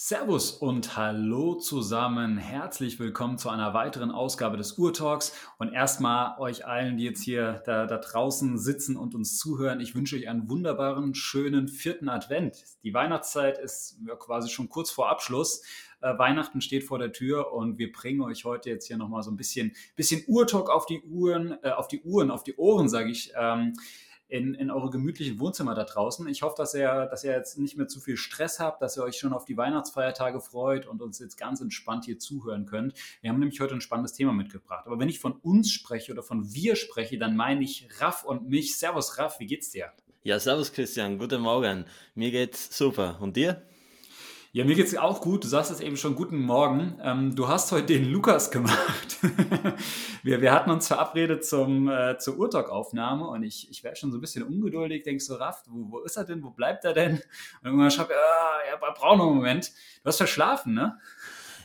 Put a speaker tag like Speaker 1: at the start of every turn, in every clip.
Speaker 1: Servus und hallo zusammen. Herzlich willkommen zu einer weiteren Ausgabe des Urtalks. Und erstmal euch allen, die jetzt hier da, da, draußen sitzen und uns zuhören, ich wünsche euch einen wunderbaren, schönen vierten Advent. Die Weihnachtszeit ist ja quasi schon kurz vor Abschluss. Äh, Weihnachten steht vor der Tür und wir bringen euch heute jetzt hier nochmal so ein bisschen, bisschen Urtalk auf die Uhren, äh, auf die Uhren, auf die Ohren, sage ich. Ähm, in, in eure gemütlichen Wohnzimmer da draußen. Ich hoffe, dass ihr, dass ihr jetzt nicht mehr zu viel Stress habt, dass ihr euch schon auf die Weihnachtsfeiertage freut und uns jetzt ganz entspannt hier zuhören könnt. Wir haben nämlich heute ein spannendes Thema mitgebracht. Aber wenn ich von uns spreche oder von wir spreche, dann meine ich Raff und mich. Servus Raff, wie geht's dir?
Speaker 2: Ja, servus Christian, guten Morgen. Mir geht's super. Und dir?
Speaker 1: Ja, mir geht's auch gut. Du sagst es eben schon, guten Morgen. Ähm, du hast heute den Lukas gemacht. wir, wir hatten uns verabredet zum, äh, zur Urtalk-Aufnahme und ich, ich wäre schon so ein bisschen ungeduldig. Denkst so, Raff, wo, wo ist er denn? Wo bleibt er denn? Und irgendwann schreibt er, er braucht noch einen Moment. Du hast verschlafen, ne?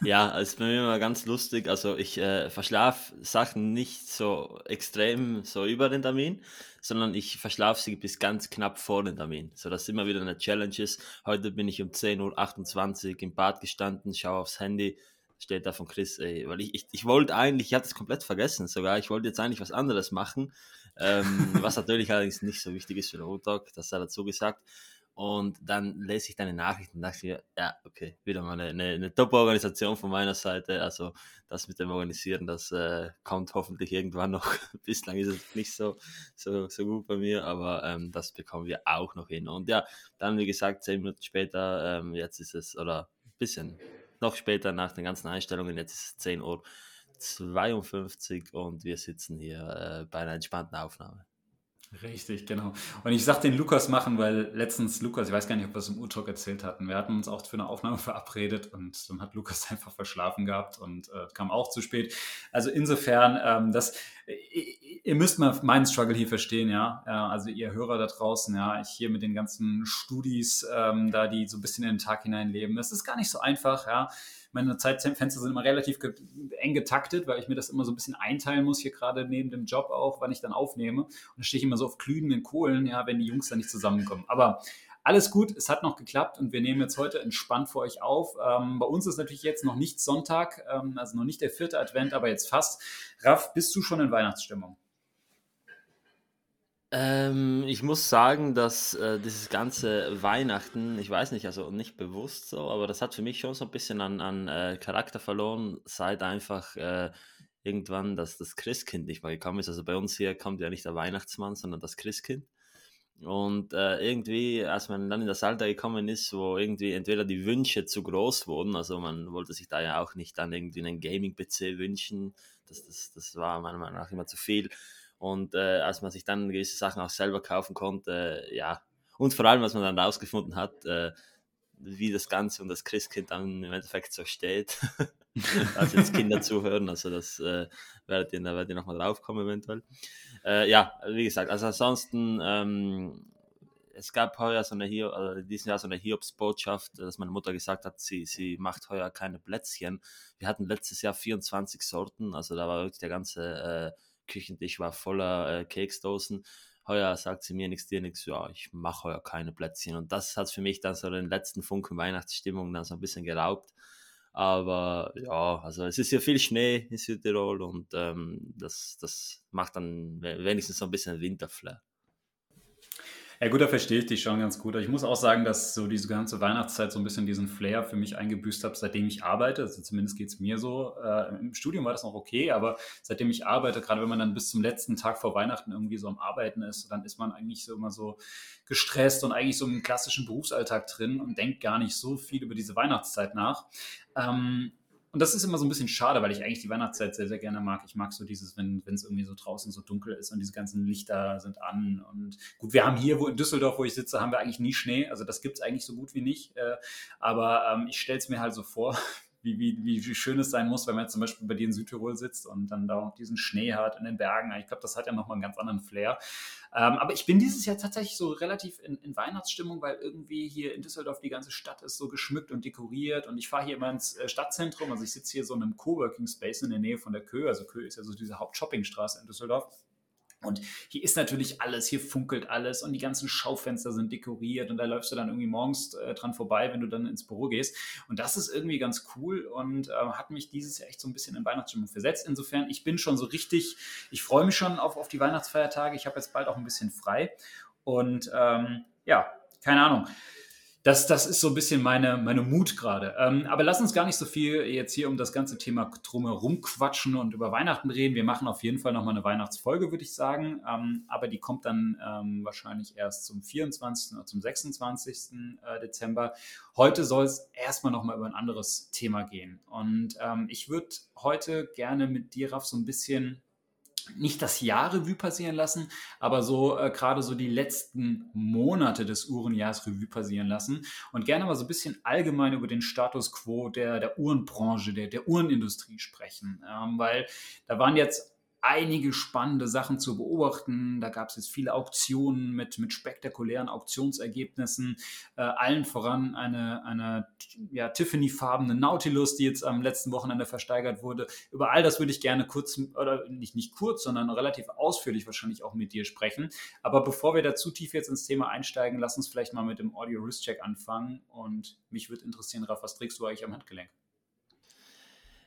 Speaker 2: Ja, es ist bei mir immer ganz lustig. Also ich äh, verschlafe Sachen nicht so extrem so über den Termin, sondern ich verschlafe sie bis ganz knapp vor den Termin. So dass immer wieder eine Challenge ist. Heute bin ich um 10.28 Uhr im Bad gestanden, schaue aufs Handy, steht da von Chris, ey, weil ich, ich, ich wollte eigentlich, ich hatte es komplett vergessen sogar, ich wollte jetzt eigentlich was anderes machen, ähm, was natürlich allerdings nicht so wichtig ist für den Rotalk, das hat er dazu gesagt. Und dann lese ich deine Nachrichten und dachte mir, ja, okay, wieder mal eine, eine, Top-Organisation von meiner Seite. Also das mit dem Organisieren, das äh, kommt hoffentlich irgendwann noch. Bislang ist es nicht so, so, so gut bei mir, aber ähm, das bekommen wir auch noch hin. Und ja, dann wie gesagt, zehn Minuten später, ähm, jetzt ist es, oder ein bisschen noch später nach den ganzen Einstellungen, jetzt ist es 10 Uhr 52 und wir sitzen hier äh, bei einer entspannten Aufnahme.
Speaker 1: Richtig, genau. Und ich sag den Lukas machen, weil letztens Lukas, ich weiß gar nicht, ob wir es im Urtalk erzählt hatten, wir hatten uns auch für eine Aufnahme verabredet und dann hat Lukas einfach verschlafen gehabt und äh, kam auch zu spät. Also insofern, ähm, das, ihr müsst mal meinen Struggle hier verstehen, ja. Also ihr Hörer da draußen, ja, ich hier mit den ganzen Studis, ähm, da die so ein bisschen in den Tag hineinleben. Das ist gar nicht so einfach, ja meine Zeitfenster sind immer relativ eng getaktet, weil ich mir das immer so ein bisschen einteilen muss, hier gerade neben dem Job auch, wann ich dann aufnehme. Und da stehe ich immer so auf glühenden Kohlen, ja, wenn die Jungs dann nicht zusammenkommen. Aber alles gut, es hat noch geklappt und wir nehmen jetzt heute entspannt für euch auf. Ähm, bei uns ist natürlich jetzt noch nicht Sonntag, ähm, also noch nicht der vierte Advent, aber jetzt fast. Raff, bist du schon in Weihnachtsstimmung?
Speaker 2: Ähm, ich muss sagen, dass äh, dieses ganze Weihnachten, ich weiß nicht, also nicht bewusst so, aber das hat für mich schon so ein bisschen an, an äh, Charakter verloren, seit einfach äh, irgendwann dass das Christkind nicht mehr gekommen ist. Also bei uns hier kommt ja nicht der Weihnachtsmann, sondern das Christkind. Und äh, irgendwie, als man dann in das Alter gekommen ist, wo irgendwie entweder die Wünsche zu groß wurden, also man wollte sich da ja auch nicht dann irgendwie einen Gaming-PC wünschen, das, das, das war meiner Meinung nach immer zu viel. Und äh, als man sich dann gewisse Sachen auch selber kaufen konnte, äh, ja, und vor allem, als man dann rausgefunden hat, äh, wie das Ganze und das Christkind dann im Endeffekt so steht, als jetzt Kinder zuhören, also das äh, werdet ihr, da werdet ihr nochmal draufkommen eventuell. Äh, ja, wie gesagt, also ansonsten, ähm, es gab heuer so eine Hiob, also diesen Jahr so eine Hiobsbotschaft, dass meine Mutter gesagt hat, sie, sie macht heuer keine Plätzchen. Wir hatten letztes Jahr 24 Sorten, also da war wirklich der ganze äh, Küchentisch war voller äh, Keksdosen. Heuer sagt sie mir nichts, dir nichts, ja, ich mache heuer keine Plätzchen. Und das hat für mich dann so den letzten Funken Weihnachtsstimmung dann so ein bisschen geraubt. Aber ja, also es ist ja viel Schnee in Südtirol und ähm, das, das macht dann wenigstens so ein bisschen Winterflair.
Speaker 1: Ja gut, da verstehe ich dich schon ganz gut. Ich muss auch sagen, dass so diese ganze Weihnachtszeit so ein bisschen diesen Flair für mich eingebüßt hat, seitdem ich arbeite. Also zumindest geht es mir so. Äh, Im Studium war das noch okay, aber seitdem ich arbeite, gerade wenn man dann bis zum letzten Tag vor Weihnachten irgendwie so am Arbeiten ist, dann ist man eigentlich so immer so gestresst und eigentlich so im klassischen Berufsalltag drin und denkt gar nicht so viel über diese Weihnachtszeit nach. Ähm, und das ist immer so ein bisschen schade, weil ich eigentlich die Weihnachtszeit sehr, sehr gerne mag. Ich mag so dieses, wenn es irgendwie so draußen so dunkel ist und diese ganzen Lichter sind an. Und gut, wir haben hier, wo in Düsseldorf, wo ich sitze, haben wir eigentlich nie Schnee. Also das gibt es eigentlich so gut wie nicht. Äh, aber ähm, ich stelle es mir halt so vor, wie, wie, wie, schön es sein muss, wenn man jetzt zum Beispiel bei dir in Südtirol sitzt und dann da auch diesen Schnee hat in den Bergen. Ich glaube, das hat ja nochmal einen ganz anderen Flair. Ähm, aber ich bin dieses Jahr tatsächlich so relativ in, in, Weihnachtsstimmung, weil irgendwie hier in Düsseldorf die ganze Stadt ist so geschmückt und dekoriert und ich fahre hier immer ins äh, Stadtzentrum. Also ich sitze hier so in einem Coworking Space in der Nähe von der Kö. Also Kö ist ja so diese Hauptshoppingstraße in Düsseldorf. Und hier ist natürlich alles, hier funkelt alles und die ganzen Schaufenster sind dekoriert und da läufst du dann irgendwie morgens äh, dran vorbei, wenn du dann ins Büro gehst. Und das ist irgendwie ganz cool und äh, hat mich dieses Jahr echt so ein bisschen in Weihnachtsstimmung versetzt. Insofern, ich bin schon so richtig, ich freue mich schon auf, auf die Weihnachtsfeiertage. Ich habe jetzt bald auch ein bisschen frei und ähm, ja, keine Ahnung das, das ist so ein bisschen meine, meine Mut gerade. Ähm, aber lass uns gar nicht so viel jetzt hier um das ganze Thema drumherum quatschen und über Weihnachten reden. Wir machen auf jeden Fall nochmal eine Weihnachtsfolge, würde ich sagen. Ähm, aber die kommt dann ähm, wahrscheinlich erst zum 24. oder zum 26. Äh, Dezember. Heute soll es erstmal nochmal über ein anderes Thema gehen. Und ähm, ich würde heute gerne mit dir, Raff, so ein bisschen nicht das Jahr Revue passieren lassen, aber so äh, gerade so die letzten Monate des Uhrenjahres Revue passieren lassen und gerne mal so ein bisschen allgemein über den Status quo der, der Uhrenbranche, der, der Uhrenindustrie sprechen. Ähm, weil da waren jetzt einige spannende Sachen zu beobachten. Da gab es jetzt viele Auktionen mit, mit spektakulären Auktionsergebnissen. Äh, allen voran eine, eine ja, Tiffany-farbene Nautilus, die jetzt am letzten Wochenende versteigert wurde. Über all das würde ich gerne kurz, oder nicht, nicht kurz, sondern relativ ausführlich wahrscheinlich auch mit dir sprechen. Aber bevor wir da zu tief jetzt ins Thema einsteigen, lass uns vielleicht mal mit dem Audio-Wrist-Check anfangen. Und mich würde interessieren, Ralf, was trägst du eigentlich am Handgelenk?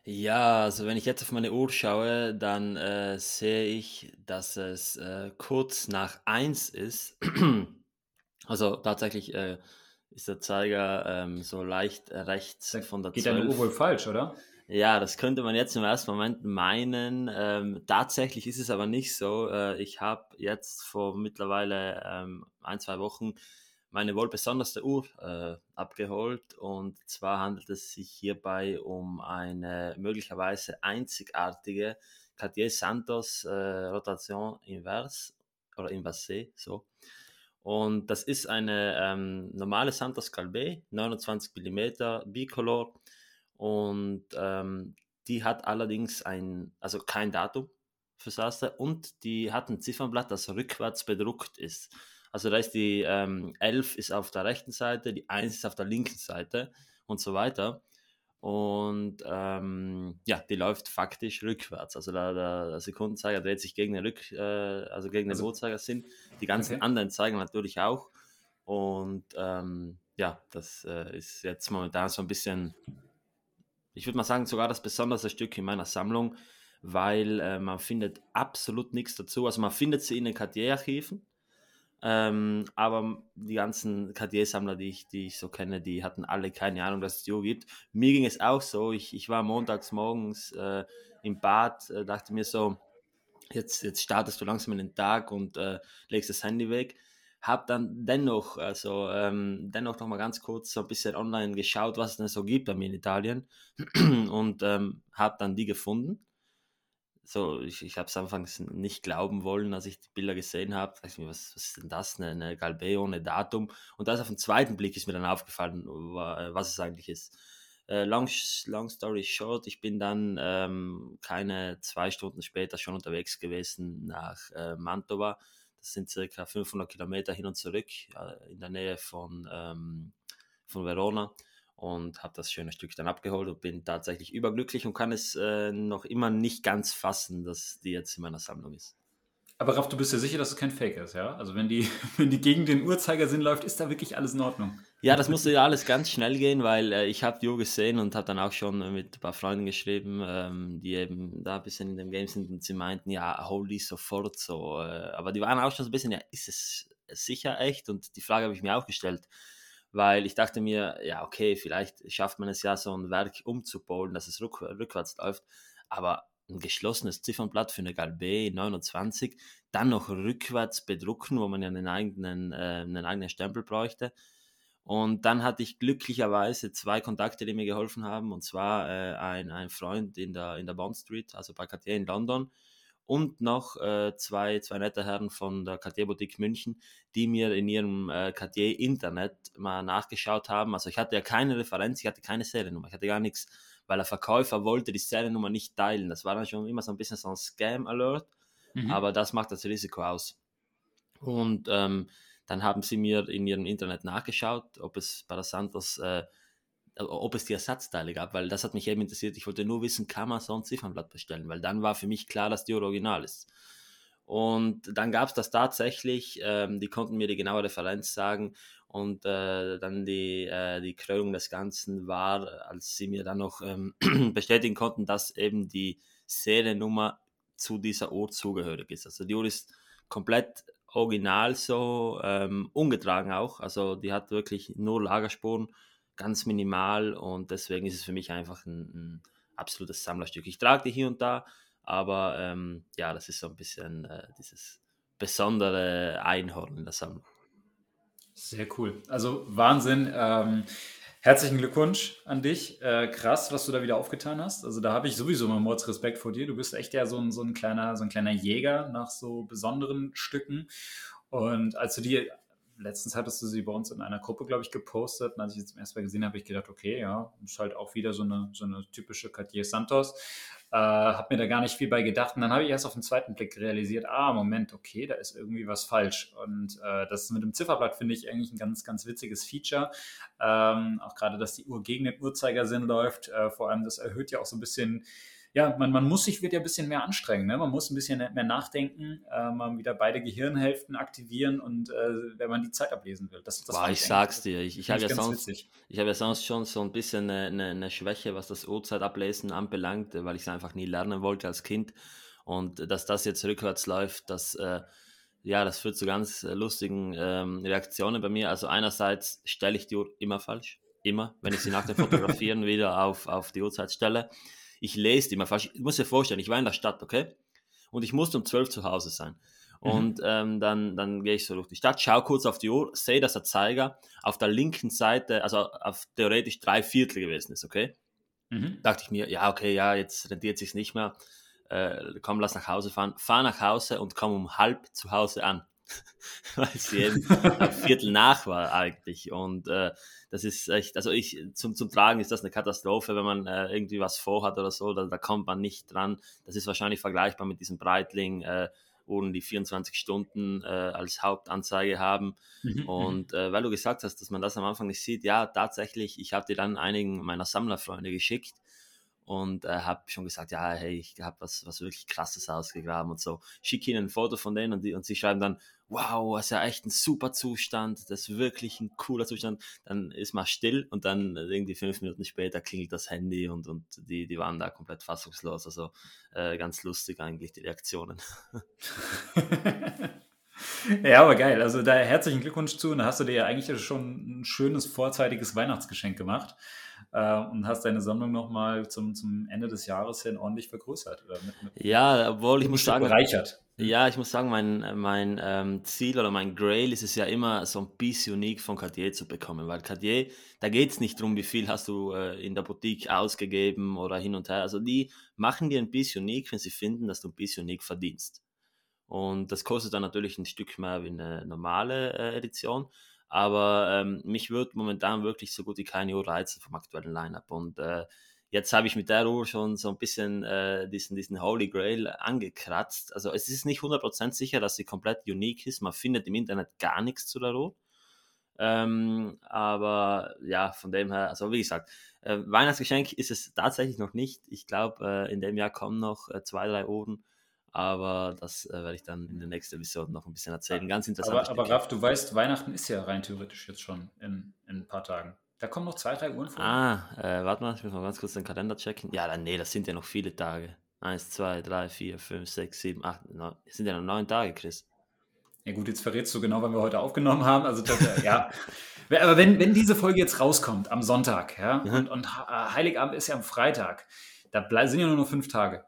Speaker 2: Ja, also wenn ich jetzt auf meine Uhr schaue, dann äh, sehe ich, dass es äh, kurz nach 1 ist. also tatsächlich äh, ist der Zeiger ähm, so leicht rechts von der
Speaker 1: Geht 12. deine Uhr wohl falsch, oder?
Speaker 2: Ja, das könnte man jetzt im ersten Moment meinen. Ähm, tatsächlich ist es aber nicht so. Äh, ich habe jetzt vor mittlerweile ähm, ein, zwei Wochen meine wohl besonderste Uhr äh, abgeholt. Und zwar handelt es sich hierbei um eine möglicherweise einzigartige Cartier Santos äh, Rotation Inverse oder Inversé, so. Und das ist eine ähm, normale Santos Calvé, 29 mm Bicolor. Und ähm, die hat allerdings ein, also kein Datum fürs erste und die hat ein Ziffernblatt, das rückwärts bedruckt ist. Also da ist die ähm, 11 ist auf der rechten Seite, die 1 ist auf der linken Seite und so weiter. Und ähm, ja, die läuft faktisch rückwärts. Also der, der Sekundenzeiger dreht sich gegen den Rück, äh, also gegen den also, Uhrzeigersinn. Die ganzen okay. anderen zeigen natürlich auch. Und ähm, ja, das äh, ist jetzt momentan so ein bisschen, ich würde mal sagen, sogar das besondere Stück in meiner Sammlung, weil äh, man findet absolut nichts dazu. Also man findet sie in den Cartier-Archiven, ähm, aber die ganzen Cartier-Sammler, die ich, die ich so kenne, die hatten alle keine Ahnung, dass es Dio gibt. Mir ging es auch so. Ich, ich war montags morgens äh, im Bad, äh, dachte mir so, jetzt, jetzt startest du langsam in den Tag und äh, legst das Handy weg. Hab dann dennoch, also ähm, dennoch noch mal ganz kurz so ein bisschen online geschaut, was es denn so gibt bei mir in Italien und ähm, habe dann die gefunden so, ich, ich habe es anfangs nicht glauben wollen, als ich die Bilder gesehen habe. Was, was ist denn das? Eine, eine Galbe ohne Datum. Und das auf den zweiten Blick ist mir dann aufgefallen, was es eigentlich ist. Äh, long, long story short, ich bin dann ähm, keine zwei Stunden später schon unterwegs gewesen nach äh, Mantova. Das sind circa 500 Kilometer hin und zurück äh, in der Nähe von, ähm, von Verona und habe das schöne Stück dann abgeholt und bin tatsächlich überglücklich und kann es äh, noch immer nicht ganz fassen, dass die jetzt in meiner Sammlung ist.
Speaker 1: Aber Raff, du bist ja sicher, dass es kein Fake ist, ja? Also wenn die, wenn die gegen den Uhrzeigersinn läuft, ist da wirklich alles in Ordnung.
Speaker 2: Ja, das musste ja alles ganz schnell gehen, weil äh, ich habe Uhr gesehen und habe dann auch schon mit ein paar Freunden geschrieben, ähm, die eben da ein bisschen in dem Game sind und sie meinten, ja, hol die sofort so. Äh, aber die waren auch schon so ein bisschen, ja, ist es sicher echt? Und die Frage habe ich mir auch gestellt weil ich dachte mir, ja, okay, vielleicht schafft man es ja, so ein Werk umzupolen, dass es rück, rückwärts läuft, aber ein geschlossenes Ziffernblatt für eine Galbe 29, dann noch rückwärts bedrucken, wo man ja einen eigenen, äh, einen eigenen Stempel bräuchte. Und dann hatte ich glücklicherweise zwei Kontakte, die mir geholfen haben, und zwar äh, ein, ein Freund in der, in der Bond Street, also bei Cartier in London, und noch äh, zwei, zwei nette Herren von der Cartier Boutique München, die mir in ihrem äh, Cartier Internet mal nachgeschaut haben. Also ich hatte ja keine Referenz, ich hatte keine Seriennummer, ich hatte gar nichts, weil der Verkäufer wollte die Seriennummer nicht teilen. Das war dann schon immer so ein bisschen so ein Scam-Alert, mhm. aber das macht das Risiko aus. Und ähm, dann haben sie mir in ihrem Internet nachgeschaut, ob es bei der Santos äh, ob es die Ersatzteile gab, weil das hat mich eben interessiert. Ich wollte nur wissen, kann man so ein Ziffernblatt bestellen, weil dann war für mich klar, dass die original ist. Und dann gab es das tatsächlich, ähm, die konnten mir die genaue Referenz sagen. Und äh, dann die, äh, die Krönung des Ganzen war, als sie mir dann noch ähm, bestätigen konnten, dass eben die Seriennummer zu dieser Uhr zugehörig ist. Also die Uhr ist komplett original so, ähm, ungetragen auch. Also die hat wirklich nur Lagerspuren, ganz minimal und deswegen ist es für mich einfach ein, ein absolutes Sammlerstück. Ich trage die hier und da, aber ähm, ja, das ist so ein bisschen äh, dieses besondere Einhorn in der Sammlung.
Speaker 1: Sehr cool. Also Wahnsinn. Ähm, herzlichen Glückwunsch an dich. Äh, krass, was du da wieder aufgetan hast. Also da habe ich sowieso mal Mordsrespekt vor dir. Du bist echt ja so ein, so ein, kleiner, so ein kleiner Jäger nach so besonderen Stücken. Und als du die letztens hattest du sie bei uns in einer Gruppe, glaube ich, gepostet. Und als ich sie zum ersten Mal gesehen habe, habe ich gedacht, okay, ja, ist halt auch wieder so eine, so eine typische Cartier Santos. Äh, habe mir da gar nicht viel bei gedacht. Und dann habe ich erst auf den zweiten Blick realisiert, ah, Moment, okay, da ist irgendwie was falsch. Und äh, das mit dem Zifferblatt finde ich eigentlich ein ganz, ganz witziges Feature. Ähm, auch gerade, dass die Uhr gegen den Uhrzeigersinn läuft. Äh, vor allem, das erhöht ja auch so ein bisschen ja, man, man muss sich wieder ein bisschen mehr anstrengen. Ne? Man muss ein bisschen mehr nachdenken, äh, mal wieder beide Gehirnhälften aktivieren und äh, wenn man die Zeit ablesen will. Das,
Speaker 2: das Boah, ich sag's dir, ich, ich habe ja, sonst, hab ja sonst schon so ein bisschen eine, eine, eine Schwäche, was das Uhrzeitablesen anbelangt, weil ich es einfach nie lernen wollte als Kind. Und dass das jetzt rückwärts läuft, das, äh, ja, das führt zu ganz äh, lustigen ähm, Reaktionen bei mir. Also einerseits stelle ich die Uhr immer falsch, immer, wenn ich sie nach dem Fotografieren wieder auf, auf die Uhrzeit stelle ich lese die mal falsch. Ich muss dir vorstellen, ich war in der Stadt, okay? Und ich musste um 12 zu Hause sein. Mhm. Und ähm, dann, dann gehe ich so durch die Stadt, schaue kurz auf die Uhr, sehe, dass der Zeiger auf der linken Seite, also auf theoretisch drei Viertel gewesen ist, okay? Mhm. Dachte ich mir, ja, okay, ja, jetzt rentiert sich nicht mehr. Äh, komm, lass nach Hause fahren. Fahr nach Hause und komm um halb zu Hause an. weil sie eben ein Viertel nach war eigentlich. Und äh, das ist echt, also ich, zum, zum Tragen ist das eine Katastrophe, wenn man äh, irgendwie was vorhat oder so, da, da kommt man nicht dran. Das ist wahrscheinlich vergleichbar mit diesem Breitling. Äh, Uhren, die 24 Stunden äh, als Hauptanzeige haben. Mhm, mhm. Und äh, weil du gesagt hast, dass man das am Anfang nicht sieht, ja, tatsächlich, ich habe dir dann einigen meiner Sammlerfreunde geschickt und äh, habe schon gesagt, ja, hey, ich habe was, was wirklich krasses ausgegraben und so. Schicke ihnen ein Foto von denen und, die, und sie schreiben dann, wow, das ist ja echt ein super Zustand, das ist wirklich ein cooler Zustand, dann ist man still und dann irgendwie fünf Minuten später klingelt das Handy und, und die, die waren da komplett fassungslos. Also äh, ganz lustig eigentlich die Reaktionen.
Speaker 1: ja, aber geil. Also da herzlichen Glückwunsch zu und da hast du dir ja eigentlich schon ein schönes vorzeitiges Weihnachtsgeschenk gemacht äh, und hast deine Sammlung nochmal zum, zum Ende des Jahres hin ordentlich vergrößert. Oder
Speaker 2: mit, mit ja, obwohl ich muss sagen,
Speaker 1: bereichert.
Speaker 2: Ja, ich muss sagen, mein, mein ähm, Ziel oder mein Grail ist es ja immer, so ein bisschen unique von Cartier zu bekommen, weil Cartier, da geht es nicht darum, wie viel hast du äh, in der Boutique ausgegeben oder hin und her. Also die machen dir ein bisschen unique, wenn sie finden, dass du ein bisschen unique verdienst. Und das kostet dann natürlich ein Stück mehr wie eine normale äh, Edition. Aber ähm, mich wird momentan wirklich so gut wie keine Uhr reizen vom aktuellen Lineup. Und äh, jetzt habe ich mit der Uhr schon so ein bisschen äh, diesen, diesen Holy Grail angekratzt. Also es ist nicht 100% sicher, dass sie komplett unique ist. Man findet im Internet gar nichts zu der Uhr. Ähm, aber ja, von dem her, also wie gesagt, äh, Weihnachtsgeschenk ist es tatsächlich noch nicht. Ich glaube, äh, in dem Jahr kommen noch äh, zwei, drei Uhren aber das äh, werde ich dann in der nächsten Episode noch ein bisschen erzählen. Ganz interessant.
Speaker 1: Aber, aber Raff, du weißt, Weihnachten ist ja rein theoretisch jetzt schon in, in ein paar Tagen. Da kommen noch zwei, drei Uhren vor.
Speaker 2: Ah, äh, warte mal, ich muss mal ganz kurz den Kalender checken. Ja, dann, nee, das sind ja noch viele Tage. Eins, zwei, drei, vier, fünf, sechs, sieben, acht, neun. Das sind ja noch neun Tage, Chris.
Speaker 1: Ja gut, jetzt verrätst du genau, wann wir heute aufgenommen haben. Also ja. Aber wenn, wenn diese Folge jetzt rauskommt am Sonntag, ja, mhm. und, und Heiligabend ist ja am Freitag, da sind ja nur noch fünf Tage.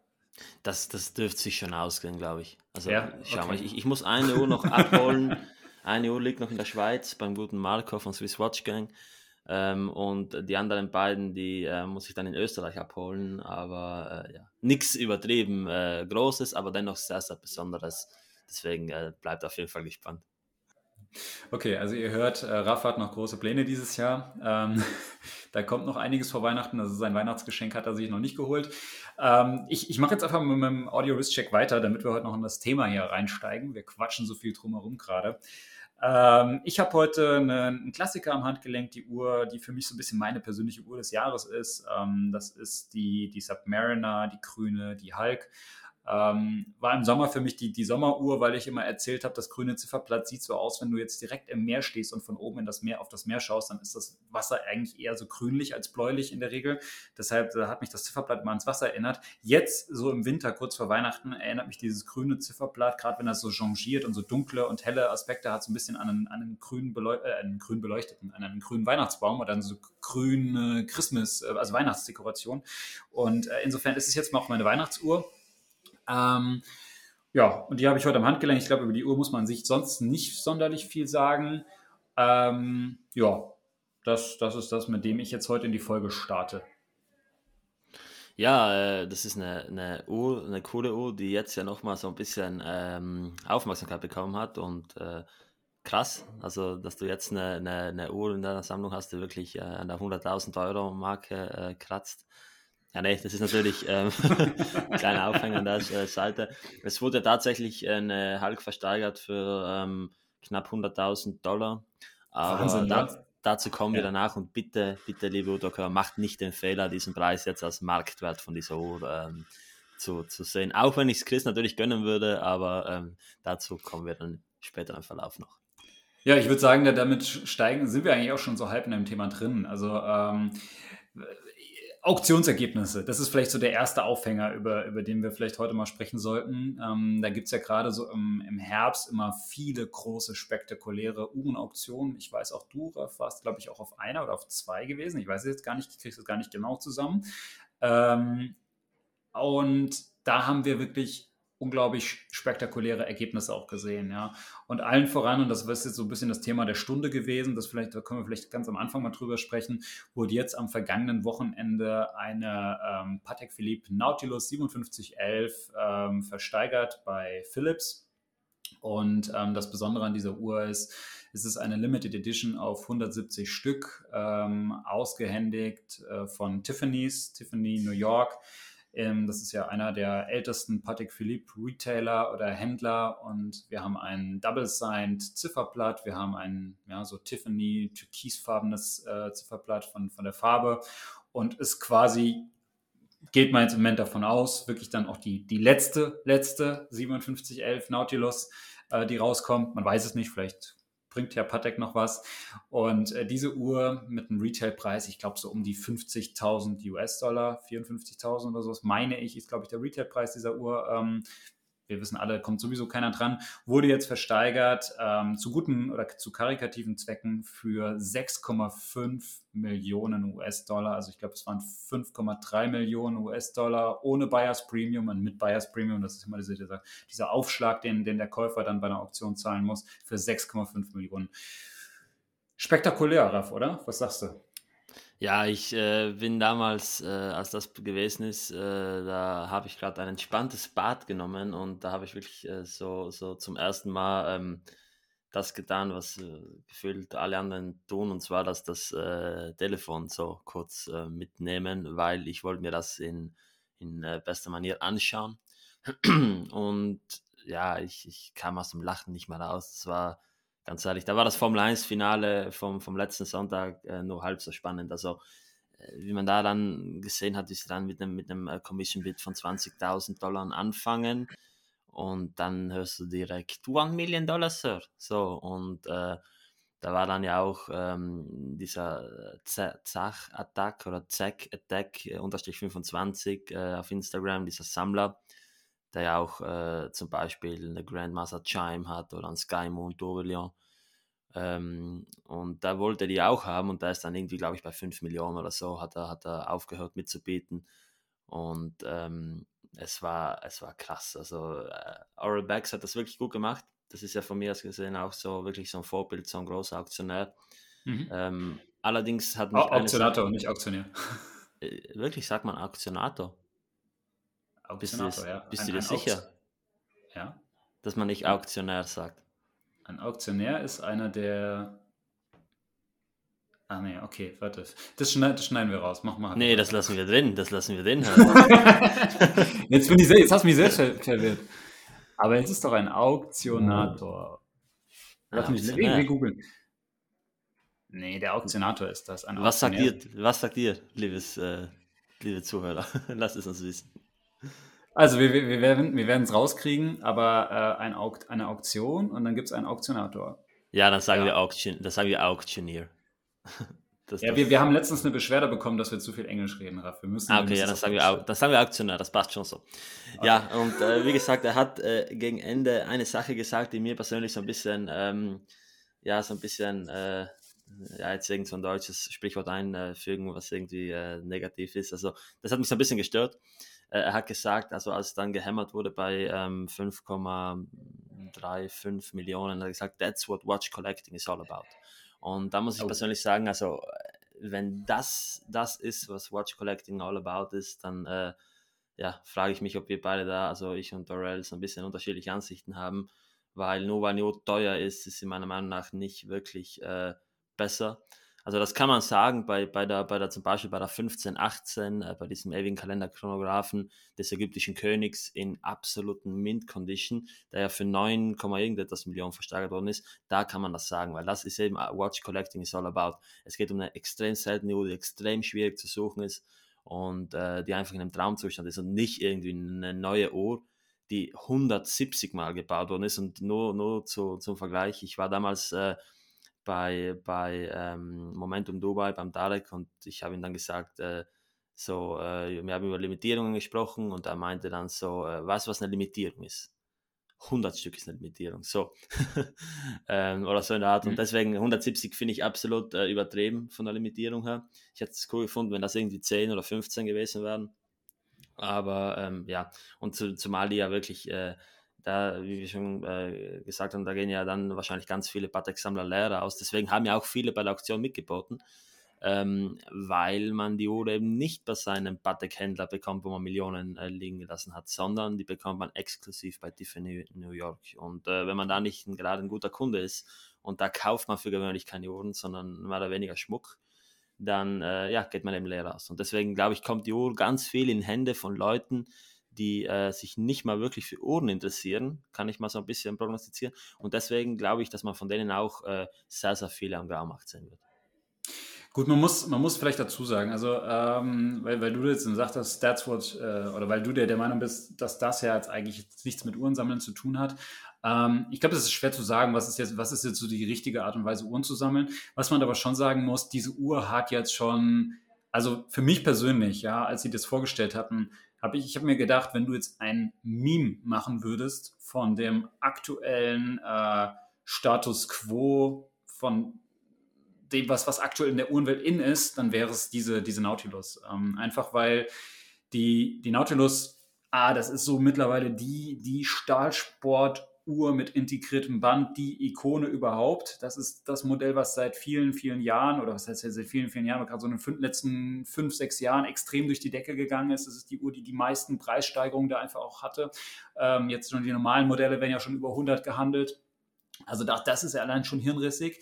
Speaker 2: Das, das dürfte sich schon ausgehen, glaube ich. Also ja, schau okay. mal, ich, ich muss eine Uhr noch abholen. eine Uhr liegt noch in der Schweiz beim guten Marco von Swiss Watch Gang. Ähm, und die anderen beiden, die äh, muss ich dann in Österreich abholen. Aber äh, ja, nichts übertrieben äh, Großes, aber dennoch sehr, sehr Besonderes. Deswegen äh, bleibt auf jeden Fall gespannt.
Speaker 1: Okay, also ihr hört, äh, Raff hat noch große Pläne dieses Jahr. Ähm, da kommt noch einiges vor Weihnachten. Also sein Weihnachtsgeschenk hat er sich noch nicht geholt. Ähm, ich ich mache jetzt einfach mit meinem Audio-Risk-Check weiter, damit wir heute noch in das Thema hier reinsteigen. Wir quatschen so viel drumherum gerade. Ähm, ich habe heute eine, einen Klassiker am Handgelenk, die Uhr, die für mich so ein bisschen meine persönliche Uhr des Jahres ist. Ähm, das ist die, die Submariner, die grüne, die Hulk. Ähm, war im Sommer für mich die, die Sommeruhr, weil ich immer erzählt habe, das grüne Zifferblatt sieht so aus, wenn du jetzt direkt im Meer stehst und von oben in das Meer auf das Meer schaust, dann ist das Wasser eigentlich eher so grünlich als bläulich in der Regel. Deshalb da hat mich das Zifferblatt mal ans Wasser erinnert. Jetzt, so im Winter, kurz vor Weihnachten, erinnert mich dieses grüne Zifferblatt, gerade wenn das so changiert und so dunkle und helle Aspekte hat, so ein bisschen an einen, an einen, grün, beleu äh, einen grün beleuchteten, an einen grünen Weihnachtsbaum oder an so grüne Christmas, äh, also Weihnachtsdekoration. Und äh, insofern ist es jetzt mal auch meine Weihnachtsuhr. Ähm, ja, und die habe ich heute am Handgelenk. Ich glaube, über die Uhr muss man sich sonst nicht sonderlich viel sagen. Ähm, ja, das, das ist das, mit dem ich jetzt heute in die Folge starte.
Speaker 2: Ja, äh, das ist eine, eine Uhr, eine coole Uhr, die jetzt ja nochmal so ein bisschen ähm, Aufmerksamkeit bekommen hat und äh, krass, also dass du jetzt eine, eine, eine, Uhr in deiner Sammlung hast, die wirklich äh, an der 100.000 Euro Marke äh, kratzt. Ja, nee, das ist natürlich ähm, ein kleiner Aufhänger an der äh, Seite. Es wurde tatsächlich eine Hulk versteigert für ähm, knapp 100.000 Dollar. Aber Wahnsinn, da, dazu kommen ja. wir danach und bitte, bitte, liebe Udoka, macht nicht den Fehler, diesen Preis jetzt als Marktwert von dieser Uhr ähm, zu, zu sehen. Auch wenn ich es Chris natürlich gönnen würde, aber ähm, dazu kommen wir dann später im Verlauf noch.
Speaker 1: Ja, ich würde sagen, damit steigen, sind wir eigentlich auch schon so halb in dem Thema drin. Also ähm, Auktionsergebnisse, das ist vielleicht so der erste Aufhänger, über, über den wir vielleicht heute mal sprechen sollten. Ähm, da gibt es ja gerade so im, im, Herbst immer viele große, spektakuläre Uhrenauktionen. Ich weiß auch, du warst, glaube ich, auch auf einer oder auf zwei gewesen. Ich weiß es jetzt gar nicht, ich kriege es gar nicht genau zusammen. Ähm, und da haben wir wirklich unglaublich spektakuläre Ergebnisse auch gesehen, ja. Und allen voran, und das ist jetzt so ein bisschen das Thema der Stunde gewesen, das vielleicht, da können wir vielleicht ganz am Anfang mal drüber sprechen, wurde jetzt am vergangenen Wochenende eine ähm, Patek Philippe Nautilus 5711 ähm, versteigert bei Philips. Und ähm, das Besondere an dieser Uhr ist, es ist eine Limited Edition auf 170 Stück, ähm, ausgehändigt äh, von Tiffany's, Tiffany New York. Ähm, das ist ja einer der ältesten Patek Philippe Retailer oder Händler und wir haben ein Double-Signed Zifferblatt, wir haben ein ja, so Tiffany türkisfarbenes äh, Zifferblatt von, von der Farbe und ist quasi geht man jetzt im Moment davon aus, wirklich dann auch die, die letzte, letzte 5711 Nautilus, äh, die rauskommt. Man weiß es nicht, vielleicht bringt ja Patek noch was. Und äh, diese Uhr mit einem Retailpreis, ich glaube so um die 50.000 US-Dollar, 54.000 oder so, meine ich, ist glaube ich der Retailpreis dieser Uhr. Ähm, wir wissen alle, kommt sowieso keiner dran, wurde jetzt versteigert ähm, zu guten oder zu karikativen Zwecken für 6,5 Millionen US-Dollar. Also ich glaube, es waren 5,3 Millionen US-Dollar ohne Buyers Premium und mit Buyers Premium. Das ist immer dieser, dieser, dieser Aufschlag, den, den der Käufer dann bei einer Auktion zahlen muss, für 6,5 Millionen. Spektakulär, Raff, oder? Was sagst du?
Speaker 2: Ja, ich äh, bin damals, äh, als das gewesen ist, äh, da habe ich gerade ein entspanntes Bad genommen und da habe ich wirklich äh, so, so zum ersten Mal ähm, das getan, was äh, gefühlt alle anderen tun, und zwar, dass das äh, Telefon so kurz mitnehmen, weil ich wollte mir das in, in bester Manier anschauen. und ja, ich, ich kam aus dem Lachen nicht mehr raus. Es war ganz ehrlich, da war das Formel 1-Finale vom, vom letzten Sonntag äh, nur halb so spannend. Also, äh, wie man da dann gesehen hat, sie dann mit einem, mit einem äh, Commission Bid von 20.000 Dollar anfangen und dann hörst du direkt One Million Dollar, Sir. So, und äh, da war dann ja auch ähm, dieser Zach-Attack oder Zack-Attack äh, unterstrich 25 äh, auf Instagram, dieser Sammler, der ja auch äh, zum Beispiel eine Grandmaster Chime hat oder ein Sky Moon Tourbillon. Ähm, und da wollte er die auch haben und da ist dann irgendwie, glaube ich, bei 5 Millionen oder so, hat er, hat er aufgehört mitzubieten. Und ähm, es, war, es war krass. Also äh, Oral Bags hat das wirklich gut gemacht. Das ist ja von mir aus gesehen auch so wirklich so ein Vorbild, so ein großer Aktionär. Mhm. Ähm, allerdings hat
Speaker 1: mich. Auktionator und nicht Auktionär.
Speaker 2: Äh, wirklich, sagt man Auktionator?
Speaker 1: Auktionator,
Speaker 2: bist
Speaker 1: ja.
Speaker 2: Bist du dir sicher?
Speaker 1: Ja.
Speaker 2: Dass man nicht Auktionär sagt.
Speaker 1: Ein Auktionär ist einer der. Ah nee, okay, warte. Das, schneid, das schneiden wir raus. Mach mal.
Speaker 2: Nee, das lassen wir drin. Das lassen wir drin.
Speaker 1: jetzt, bin ich, jetzt hast du mich selbst verwirrt. Aber jetzt ist doch ein Auktionator. Lass mich irgendwie googeln. Nee, der Auktionator ist das.
Speaker 2: was, sagt ihr, was sagt ihr, liebes, äh, liebe Zuhörer? Lass es uns wissen.
Speaker 1: Also wir, wir, werden wir es rauskriegen, aber äh, ein Auk eine Auktion und dann gibt es einen Auktionator.
Speaker 2: Ja, dann sagen ja. wir Auction, das sagen wir Auctioneer.
Speaker 1: Das, ja, das wir, wir haben letztens eine Beschwerde bekommen, dass wir zu viel Englisch reden, Raff. Wir müssen.
Speaker 2: Ah, okay, ja, das sagen, wir, das sagen wir Auktionär, das passt schon so. Okay. Ja, und äh, wie gesagt, er hat äh, gegen Ende eine Sache gesagt, die mir persönlich so ein bisschen, ähm, ja, so ein bisschen, äh, ja, jetzt irgend so ein deutsches Sprichwort einfügen, was irgendwie äh, negativ ist. Also, das hat mich so ein bisschen gestört. Äh, er hat gesagt, also als dann gehämmert wurde bei ähm, 5,35 Millionen, hat er gesagt, that's what watch collecting is all about. Und da muss ich oh. persönlich sagen, also wenn das das ist, was Watch Collecting all about ist, dann äh, ja, frage ich mich, ob wir beide da, also ich und Dorel, so ein bisschen unterschiedliche Ansichten haben, weil nur weil Not teuer ist, ist sie meiner Meinung nach nicht wirklich äh, besser. Also das kann man sagen bei, bei, der, bei der zum Beispiel bei der 1518, äh, bei diesem ewigen Kalenderchronographen des ägyptischen Königs in absoluten Mint-Condition, der ja für 9, irgendetwas Millionen versteigert worden ist, da kann man das sagen, weil das ist eben uh, Watch Collecting is all about. Es geht um eine extrem seltene Uhr, die extrem schwierig zu suchen ist und äh, die einfach in einem Traumzustand ist und nicht irgendwie eine neue Uhr, die 170 Mal gebaut worden ist und nur, nur zu, zum Vergleich, ich war damals... Äh, bei, bei ähm, Momentum Dubai, beim Tarek und ich habe ihm dann gesagt, äh, so, äh, wir haben über Limitierungen gesprochen und er meinte dann so, äh, weißt du, was eine Limitierung ist? 100 Stück ist eine Limitierung, so. ähm, oder so in der Art. Mhm. Und deswegen 170 finde ich absolut äh, übertrieben von der Limitierung her. Ich hätte es cool gefunden, wenn das irgendwie 10 oder 15 gewesen wären. Aber ähm, ja, und zu, zumal die ja wirklich äh, da, wie wir schon äh, gesagt haben, da gehen ja dann wahrscheinlich ganz viele Patek-Sammler leer aus. Deswegen haben ja auch viele bei der Auktion mitgeboten, ähm, weil man die Uhr eben nicht bei seinem Patek-Händler bekommt, wo man Millionen äh, liegen gelassen hat, sondern die bekommt man exklusiv bei Tiffany New York. Und äh, wenn man da nicht ein, gerade ein guter Kunde ist und da kauft man für gewöhnlich keine Uhren, sondern mehr oder weniger Schmuck, dann äh, ja, geht man eben leer aus. Und deswegen glaube ich, kommt die Uhr ganz viel in Hände von Leuten, die äh, sich nicht mal wirklich für Uhren interessieren, kann ich mal so ein bisschen prognostizieren. Und deswegen glaube ich, dass man von denen auch äh, sehr, sehr viele am Graumarkt sehen wird.
Speaker 1: Gut, man muss, man muss vielleicht dazu sagen, also ähm, weil, weil du jetzt gesagt hast, that's what, äh, oder weil du der, der Meinung bist, dass das ja jetzt eigentlich nichts mit Uhrensammeln zu tun hat. Ähm, ich glaube, es ist schwer zu sagen, was ist jetzt, was ist jetzt so die richtige Art und Weise, Uhren zu sammeln. Was man aber schon sagen muss, diese Uhr hat jetzt schon, also für mich persönlich, ja, als sie das vorgestellt hatten, habe ich, ich habe mir gedacht, wenn du jetzt ein Meme machen würdest von dem aktuellen äh, Status quo von dem, was, was aktuell in der Uhrenwelt in ist, dann wäre es diese, diese Nautilus. Ähm, einfach weil die, die Nautilus, ah, das ist so mittlerweile die, die Stahlsport- Uhr mit integriertem Band die Ikone überhaupt. Das ist das Modell, was seit vielen, vielen Jahren oder was heißt ja seit vielen, vielen Jahren, gerade so in den fünf, letzten fünf, sechs Jahren extrem durch die Decke gegangen ist. Das ist die Uhr, die die meisten Preissteigerungen da einfach auch hatte. Ähm, jetzt schon die normalen Modelle werden ja schon über 100 gehandelt. Also das ist ja allein schon hirnrissig.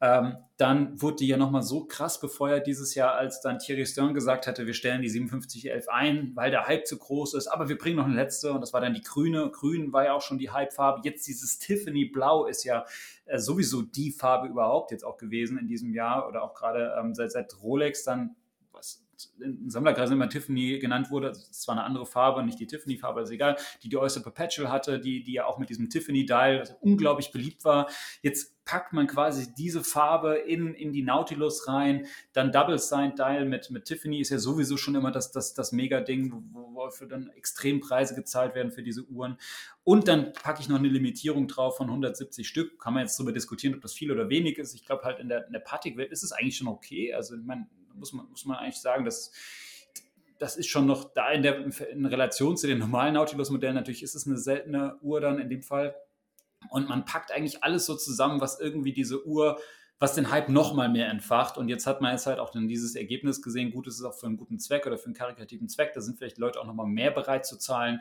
Speaker 1: Ähm, dann wurde die ja nochmal so krass befeuert dieses Jahr, als dann Thierry Stern gesagt hatte, wir stellen die 5711 ein, weil der Hype zu groß ist, aber wir bringen noch eine letzte und das war dann die grüne. Grün war ja auch schon die Hype-Farbe. Jetzt dieses Tiffany Blau ist ja äh, sowieso die Farbe überhaupt jetzt auch gewesen in diesem Jahr oder auch gerade ähm, seit, seit Rolex dann was in Sammlerkreisen immer Tiffany genannt wurde. Das ist zwar eine andere Farbe, nicht die Tiffany-Farbe, ist egal, die die Oyster Perpetual hatte, die, die ja auch mit diesem Tiffany-Dial unglaublich beliebt war. Jetzt packt man quasi diese Farbe in, in die Nautilus rein. Dann Double Signed Dial mit, mit Tiffany ist ja sowieso schon immer das, das, das Mega-Ding, wo, wo dann Extrempreise gezahlt werden für diese Uhren. Und dann packe ich noch eine Limitierung drauf von 170 Stück. Kann man jetzt darüber diskutieren, ob das viel oder wenig ist. Ich glaube halt in der, in der Patik-Welt ist es eigentlich schon okay. Also meine, muss man, muss man eigentlich sagen, dass das ist schon noch da in, der, in Relation zu den normalen Nautilus-Modellen. Natürlich ist es eine seltene Uhr dann in dem Fall. Und man packt eigentlich alles so zusammen, was irgendwie diese Uhr, was den Hype noch mal mehr entfacht. Und jetzt hat man jetzt halt auch dann dieses Ergebnis gesehen. Gut, es ist auch für einen guten Zweck oder für einen karikativen Zweck. Da sind vielleicht Leute auch noch mal mehr bereit zu zahlen.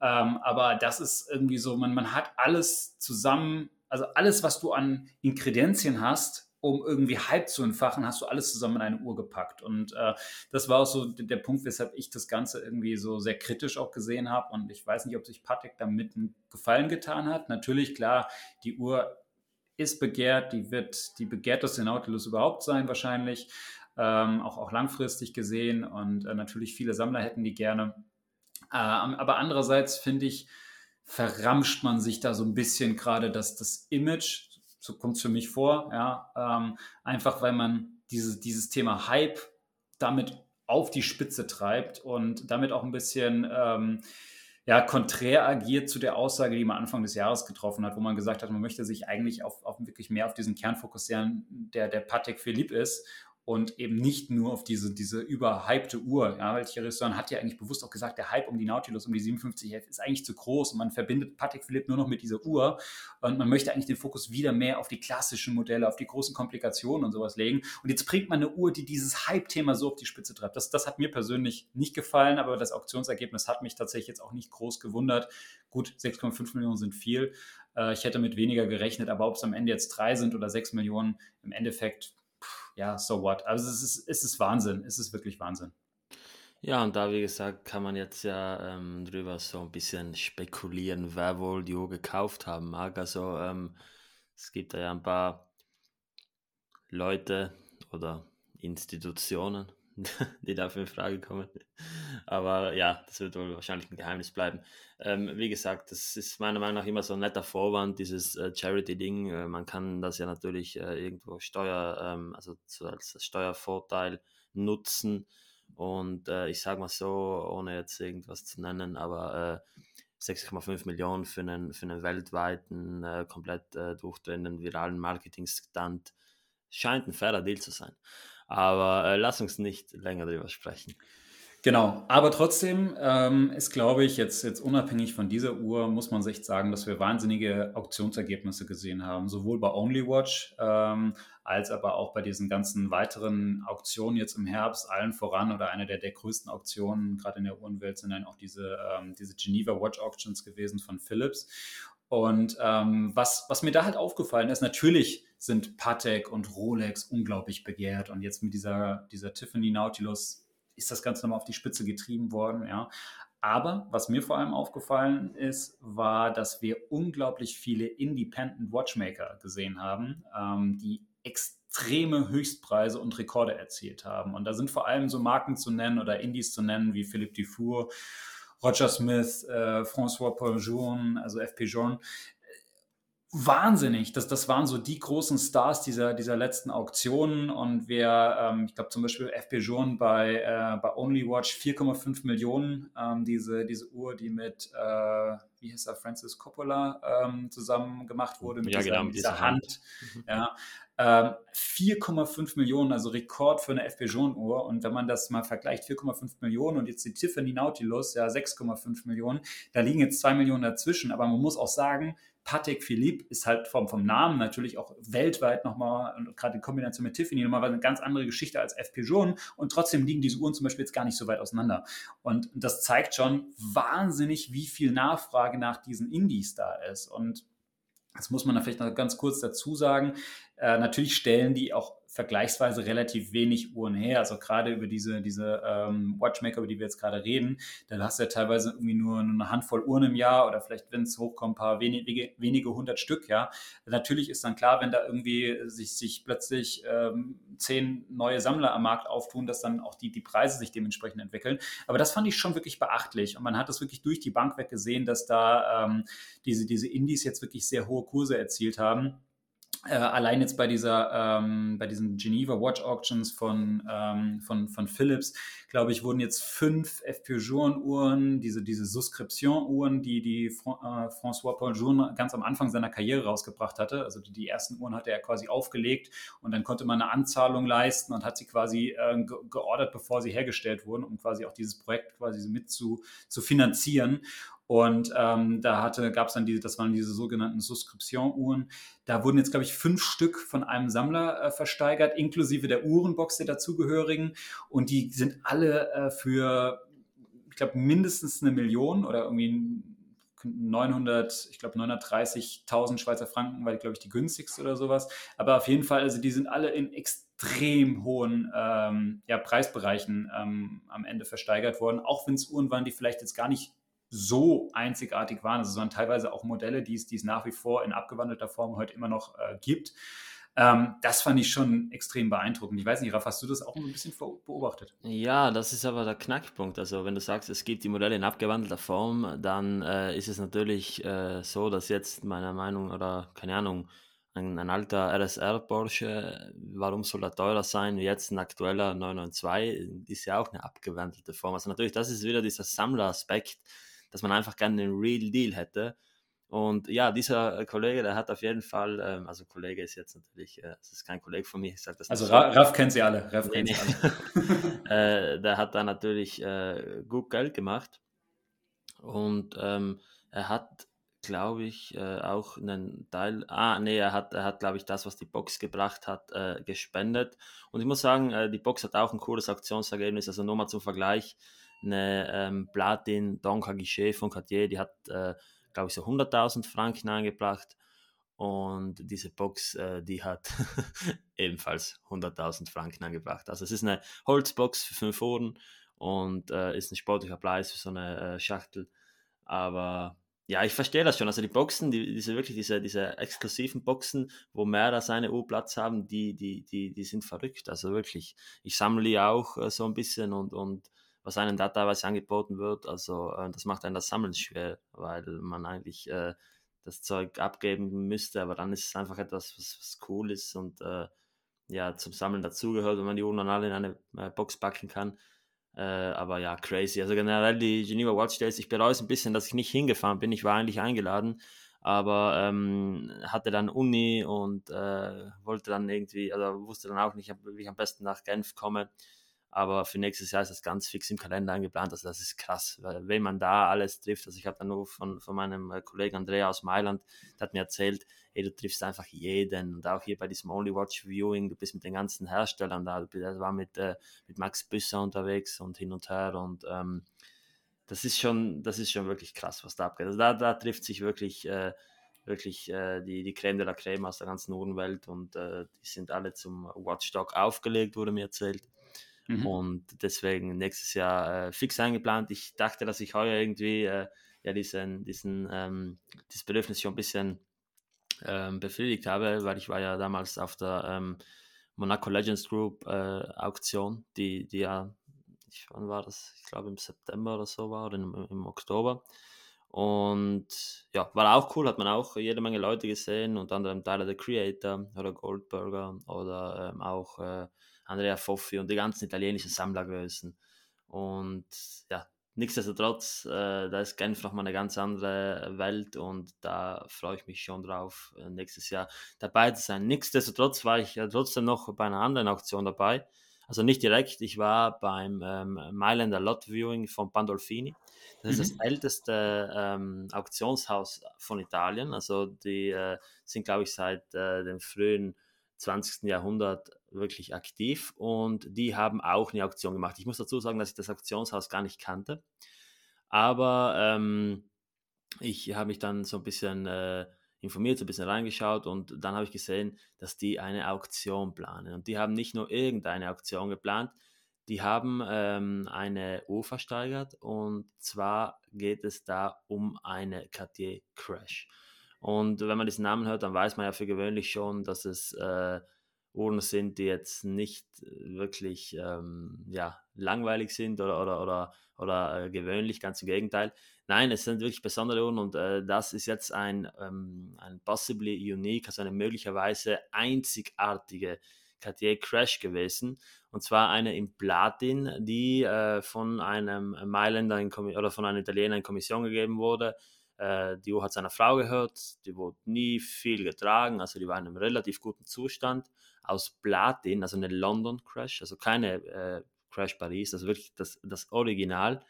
Speaker 1: Ähm, aber das ist irgendwie so, man, man hat alles zusammen, also alles, was du an Inkredenzien hast, um irgendwie Hype zu entfachen, hast du alles zusammen in eine Uhr gepackt. Und äh, das war auch so der Punkt, weshalb ich das Ganze irgendwie so sehr kritisch auch gesehen habe. Und ich weiß nicht, ob sich Patek damit einen Gefallen getan hat. Natürlich, klar, die Uhr ist begehrt, die wird die begehrteste Nautilus überhaupt sein, wahrscheinlich. Ähm, auch, auch langfristig gesehen. Und äh, natürlich viele Sammler hätten die gerne. Ähm, aber andererseits finde ich, verramscht man sich da so ein bisschen gerade das, das Image, so kommt es für mich vor, ja, ähm, einfach weil man diese, dieses Thema Hype damit auf die Spitze treibt und damit auch ein bisschen ähm, ja, konträr agiert zu der Aussage, die man Anfang des Jahres getroffen hat, wo man gesagt hat, man möchte sich eigentlich auf, auf wirklich mehr auf diesen Kern fokussieren, der der Patek Philippe ist und eben nicht nur auf diese, diese überhypte Uhr. Ja, weil Thierry Stern hat ja eigentlich bewusst auch gesagt, der Hype um die Nautilus, um die 5711 ist eigentlich zu groß und man verbindet Patek Philippe nur noch mit dieser Uhr und man möchte eigentlich den Fokus wieder mehr auf die klassischen Modelle, auf die großen Komplikationen und sowas legen. Und jetzt bringt man eine Uhr, die dieses Hype-Thema so auf die Spitze treibt. Das, das hat mir persönlich nicht gefallen, aber das Auktionsergebnis hat mich tatsächlich jetzt auch nicht groß gewundert. Gut, 6,5 Millionen sind viel. Äh, ich hätte mit weniger gerechnet, aber ob es am Ende jetzt drei sind oder sechs Millionen, im Endeffekt ja, so what. Also es ist, es ist Wahnsinn, es ist wirklich Wahnsinn.
Speaker 2: Ja, und da, wie gesagt, kann man jetzt ja ähm, drüber so ein bisschen spekulieren, wer wohl die Uhr gekauft haben mag. Also ähm, es gibt da ja ein paar Leute oder Institutionen, die dafür in Frage kommen. Aber ja, das wird wohl wahrscheinlich ein Geheimnis bleiben. Ähm, wie gesagt, das ist meiner Meinung nach immer so ein netter Vorwand, dieses äh, Charity-Ding. Äh, man kann das ja natürlich äh, irgendwo Steuer, ähm, also so als Steuervorteil nutzen. Und äh, ich sage mal so, ohne jetzt irgendwas zu nennen, aber 6,5 äh, Millionen für einen, für einen weltweiten, äh, komplett äh, durchdrehenden viralen Marketing-Stunt scheint ein fairer Deal zu sein. Aber äh, lass uns nicht länger darüber sprechen.
Speaker 1: Genau, aber trotzdem ähm, ist, glaube ich, jetzt, jetzt unabhängig von dieser Uhr, muss man sich sagen, dass wir wahnsinnige Auktionsergebnisse gesehen haben, sowohl bei OnlyWatch ähm, als aber auch bei diesen ganzen weiteren Auktionen jetzt im Herbst, allen voran oder eine der, der größten Auktionen, gerade in der Uhrenwelt, sind dann auch diese, ähm, diese Geneva Watch Auctions gewesen von Philips. Und ähm, was, was mir da halt aufgefallen ist, natürlich sind Patek und Rolex unglaublich begehrt. Und jetzt mit dieser, dieser Tiffany Nautilus ist das Ganze nochmal auf die Spitze getrieben worden. Ja. Aber was mir vor allem aufgefallen ist, war, dass wir unglaublich viele Independent Watchmaker gesehen haben, ähm, die extreme Höchstpreise und Rekorde erzielt haben. Und da sind vor allem so Marken zu nennen oder Indies zu nennen wie Philippe Dufour, Roger Smith, äh, François Paul Journe, also FP Journe, wahnsinnig. Das, das waren so die großen Stars dieser, dieser letzten Auktionen. Und wer, ähm, ich glaube zum Beispiel FP Journe bei, äh, bei OnlyWatch 4,5 Millionen, ähm, diese, diese Uhr, die mit, äh, wie hieß er, Francis Coppola ähm, zusammen gemacht wurde, mit
Speaker 2: ja,
Speaker 1: dieser,
Speaker 2: genau,
Speaker 1: mit dieser Hand. Hand. Mhm. Ja. 4,5 ähm, Millionen, also Rekord für eine FP Journe-Uhr. Und wenn man das mal vergleicht, 4,5 Millionen und jetzt die Tiffany Nautilus, ja 6,5 Millionen, da liegen jetzt 2 Millionen dazwischen. Aber man muss auch sagen, Patek Philippe ist halt vom, vom Namen natürlich auch weltweit nochmal, gerade die Kombination mit Tiffany, nochmal eine ganz andere Geschichte als FP Journe und trotzdem liegen diese Uhren zum Beispiel jetzt gar nicht so weit auseinander. Und das zeigt schon wahnsinnig, wie viel Nachfrage nach diesen Indies da ist. Und das muss man da vielleicht noch ganz kurz dazu sagen. Äh, natürlich stellen die auch vergleichsweise relativ wenig Uhren her. Also gerade über diese, diese ähm, Watchmaker, über die wir jetzt gerade reden, da hast du ja teilweise irgendwie nur eine Handvoll Uhren im Jahr oder vielleicht, wenn es hochkommt, ein paar wenige, wenige hundert Stück, ja. Natürlich ist dann klar, wenn da irgendwie sich, sich plötzlich ähm, zehn neue Sammler am Markt auftun, dass dann auch die, die Preise sich dementsprechend entwickeln. Aber das fand ich schon wirklich beachtlich und man hat das wirklich durch die Bank weg gesehen, dass da ähm, diese, diese Indies jetzt wirklich sehr hohe Kurse erzielt haben. Äh, allein jetzt bei dieser, ähm, bei diesen Geneva Watch Auctions von, ähm, von, von Philips, glaube ich, wurden jetzt fünf F. Uhren, diese, diese Suscription-Uhren, die, die Fran äh, François Paul Journe ganz am Anfang seiner Karriere rausgebracht hatte. Also die, die, ersten Uhren hatte er quasi aufgelegt und dann konnte man eine Anzahlung leisten und hat sie quasi äh, geordert, bevor sie hergestellt wurden, um quasi auch dieses Projekt quasi mit zu, zu finanzieren. Und ähm, da gab es dann diese, das waren diese sogenannten Suscription-Uhren. Da wurden jetzt, glaube ich, fünf Stück von einem Sammler äh, versteigert, inklusive der Uhrenbox der dazugehörigen. Und die sind alle äh, für, ich glaube, mindestens eine Million oder irgendwie 900, ich glaube 930.000 Schweizer Franken, weil glaube ich die günstigste oder sowas. Aber auf jeden Fall, also die sind alle in extrem hohen ähm, ja, Preisbereichen ähm, am Ende versteigert worden, auch wenn es Uhren waren, die vielleicht jetzt gar nicht so einzigartig waren. Also es waren teilweise auch Modelle, die es, die es nach wie vor in abgewandelter Form heute immer noch äh, gibt. Ähm, das fand ich schon extrem beeindruckend. Ich weiß nicht, Raff, hast du das auch ein bisschen beobachtet?
Speaker 2: Ja, das ist aber der Knackpunkt. Also wenn du sagst, es gibt die Modelle in abgewandelter Form, dann äh, ist es natürlich äh, so, dass jetzt meiner Meinung oder keine Ahnung, ein, ein alter RSR Porsche, warum soll er teurer sein jetzt ein aktueller 992, ist ja auch eine abgewandelte Form. Also natürlich, das ist wieder dieser Sammleraspekt, dass man einfach gerne einen Real Deal hätte. Und ja, dieser Kollege, der hat auf jeden Fall, ähm, also Kollege ist jetzt natürlich, äh, das ist kein Kollege von mir, ich sage das
Speaker 1: Also Ra Raff kennt sie alle. Raff kennt
Speaker 2: nee. alle. äh, der hat da natürlich äh, gut Geld gemacht und ähm, er hat, glaube ich, äh, auch einen Teil, ah nee, er hat, er hat, glaube ich, das, was die Box gebracht hat, äh, gespendet. Und ich muss sagen, äh, die Box hat auch ein cooles Aktionsergebnis, also nur mal zum Vergleich, eine ähm, Platin Donka Guichet von Cartier, die hat glaube ich, so 100.000 Franken eingebracht. Und diese Box, äh, die hat ebenfalls 100.000 Franken eingebracht. Also es ist eine Holzbox für fünf Ohren und äh, ist ein sportlicher Preis für so eine äh, Schachtel. Aber ja, ich verstehe das schon. Also die Boxen, die, diese wirklich diese, diese exklusiven Boxen, wo mehr als eine Uhr Platz haben, die, die, die, die sind verrückt. Also wirklich. Ich sammle die auch äh, so ein bisschen und, und was einem da teilweise angeboten wird. Also äh, das macht einen das Sammeln schwer, weil man eigentlich äh, das Zeug abgeben müsste, aber dann ist es einfach etwas, was, was cool ist und äh, ja, zum Sammeln dazugehört, wenn man die Uhren dann alle in eine äh, Box packen kann. Äh, aber ja, crazy. Also generell die Geneva Watch Days, ich bereue es ein bisschen, dass ich nicht hingefahren bin. Ich war eigentlich eingeladen, aber ähm, hatte dann Uni und äh, wollte dann irgendwie, also wusste dann auch nicht, wie ich am besten nach Genf komme. Aber für nächstes Jahr ist das ganz fix im Kalender eingeplant. Also das ist krass, weil wenn man da alles trifft. Also ich habe dann nur von, von meinem äh, Kollegen Andrea aus Mailand, der hat mir erzählt, hey, du triffst einfach jeden. Und auch hier bei diesem Only Watch Viewing, du bist mit den ganzen Herstellern da. Du war mit, äh, mit Max Büsser unterwegs und hin und her. Und ähm, das ist schon, das ist schon wirklich krass, was da abgeht. Also da, da trifft sich wirklich, äh, wirklich äh, die, die Creme de la Creme aus der ganzen Uhrenwelt und äh, die sind alle zum Watchdog aufgelegt, wurde mir erzählt. Mhm. Und deswegen nächstes Jahr äh, fix eingeplant. Ich dachte, dass ich heuer irgendwie äh, ja diesen, diesen, ähm, dieses Bedürfnis schon ein bisschen ähm, befriedigt habe, weil ich war ja damals auf der ähm, Monaco Legends Group äh, Auktion, die, die ja, ich, wann war das? Ich glaube im September oder so war oder im, im Oktober. Und ja, war auch cool, hat man auch jede Menge Leute gesehen, unter anderem Tyler the Creator oder Goldberger oder ähm, auch äh, Andrea Foffi und die ganzen italienischen Sammlergrößen. Und ja, nichtsdestotrotz, äh, da ist Genf nochmal eine ganz andere Welt und da freue ich mich schon drauf, äh, nächstes Jahr dabei zu sein. Nichtsdestotrotz war ich äh, trotzdem noch bei einer anderen Auktion dabei. Also nicht direkt, ich war beim ähm, Mailänder Lot Viewing von Pandolfini. Das ist mhm. das älteste ähm, Auktionshaus von Italien. Also die äh, sind, glaube ich, seit äh, dem frühen 20. Jahrhundert wirklich aktiv und die haben auch eine Auktion gemacht. Ich muss dazu sagen, dass ich das Auktionshaus gar nicht kannte, aber ähm, ich habe mich dann so ein bisschen äh, informiert, so ein bisschen reingeschaut und dann habe ich gesehen, dass die eine Auktion planen. Und die haben nicht nur irgendeine Auktion geplant, die haben ähm, eine Uhr versteigert und zwar geht es da um eine Cartier Crash. Und wenn man diesen Namen hört, dann weiß man ja für gewöhnlich schon, dass es äh, Uhren sind, die jetzt nicht wirklich ähm, ja, langweilig sind oder, oder, oder, oder äh, gewöhnlich, ganz im Gegenteil. Nein, es sind wirklich besondere Uhren und äh, das ist jetzt ein, ähm, ein possibly unique, also eine möglicherweise einzigartige Cartier Crash gewesen. Und zwar eine in Platin, die äh, von einem Mailänder oder von einem Italiener in Kommission gegeben wurde. Äh, die Uhr hat seiner Frau gehört, die wurde nie viel getragen, also die war in einem relativ guten Zustand aus Platin, also eine London Crash, also keine äh, Crash Paris, also wirklich das, das Original.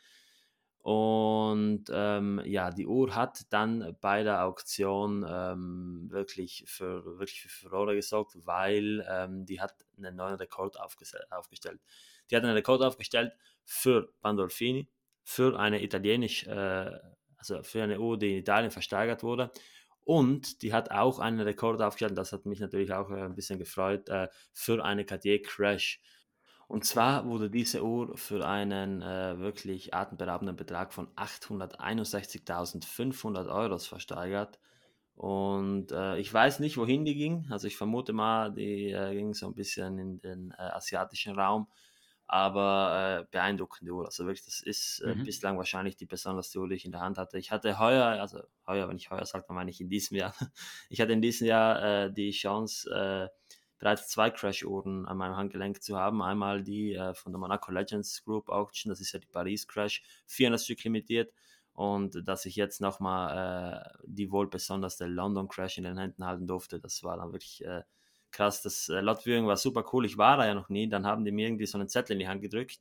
Speaker 2: Und ähm, ja, die Uhr hat dann bei der Auktion ähm, wirklich, für, wirklich für Furore gesorgt, weil ähm, die hat einen neuen Rekord aufgestellt. Die hat einen Rekord aufgestellt für Pandolfini, für eine italienisch, äh, also für eine Uhr, die in Italien versteigert wurde und die hat auch einen Rekord aufgestellt, das hat mich natürlich auch äh, ein bisschen gefreut, äh, für eine Cartier Crash. Und zwar wurde diese Uhr für einen äh, wirklich atemberaubenden Betrag von 861.500 Euro versteigert. Und äh, ich weiß nicht, wohin die ging. Also ich vermute mal, die äh, ging so ein bisschen in den äh, asiatischen Raum. Aber äh, beeindruckende Uhr. Also wirklich, das ist äh, mhm. bislang wahrscheinlich die besonderste Uhr, die ich in der Hand hatte. Ich hatte heuer, also heuer, wenn ich heuer sage, dann meine ich in diesem Jahr. Ich hatte in diesem Jahr äh, die Chance, bereits zwei Crash-Uhren an meinem Handgelenk zu haben. Einmal die von der Monaco Legends Group Auction, das ist ja die Paris Crash, 400 Stück limitiert und dass ich jetzt nochmal äh, die wohl besonderste London Crash in den Händen halten durfte, das war dann wirklich äh, krass. Das äh, Lot Viewing war super cool. Ich war da ja noch nie. Dann haben die mir irgendwie so einen Zettel in die Hand gedrückt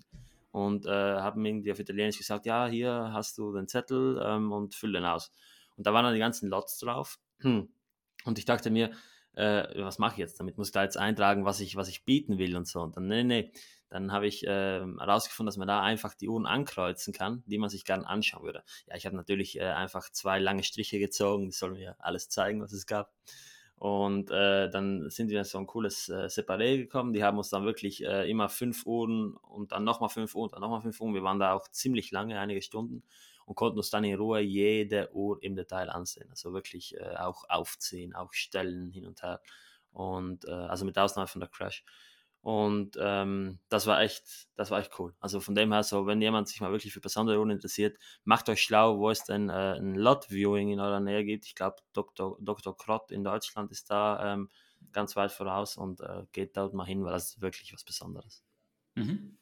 Speaker 2: und äh, haben irgendwie auf Italienisch gesagt: Ja, hier hast du den Zettel ähm, und füll den aus. Und da waren dann die ganzen Lots drauf. Und ich dachte mir, äh, was mache ich jetzt damit? Muss ich da jetzt eintragen, was ich, was ich bieten will und so. Und dann, nee, nee, dann habe ich äh, herausgefunden, dass man da einfach die Uhren ankreuzen kann, die man sich gerne anschauen würde. Ja, ich habe natürlich äh, einfach zwei lange Striche gezogen, die sollen mir alles zeigen, was es gab. Und äh, dann sind wir in so ein cooles äh, Separé gekommen. Die haben uns dann wirklich äh, immer fünf Uhren und dann nochmal fünf Uhren, dann nochmal fünf Uhren. Wir waren da auch ziemlich lange, einige Stunden und konnten uns dann in Ruhe jede Uhr im Detail ansehen. Also wirklich äh, auch aufziehen, auch stellen hin und her. Und äh, also mit Ausnahme von der Crash. Und ähm, das war echt, das war echt cool. Also von dem her, so wenn jemand sich mal wirklich für besondere Uhren interessiert, macht euch schlau, wo es denn äh, ein Lot-Viewing in eurer Nähe gibt. Ich glaube, Dr. Dr. Krott in Deutschland ist da ähm, ganz weit voraus und äh, geht dort mal hin, weil das ist wirklich was Besonderes.
Speaker 1: Mhm.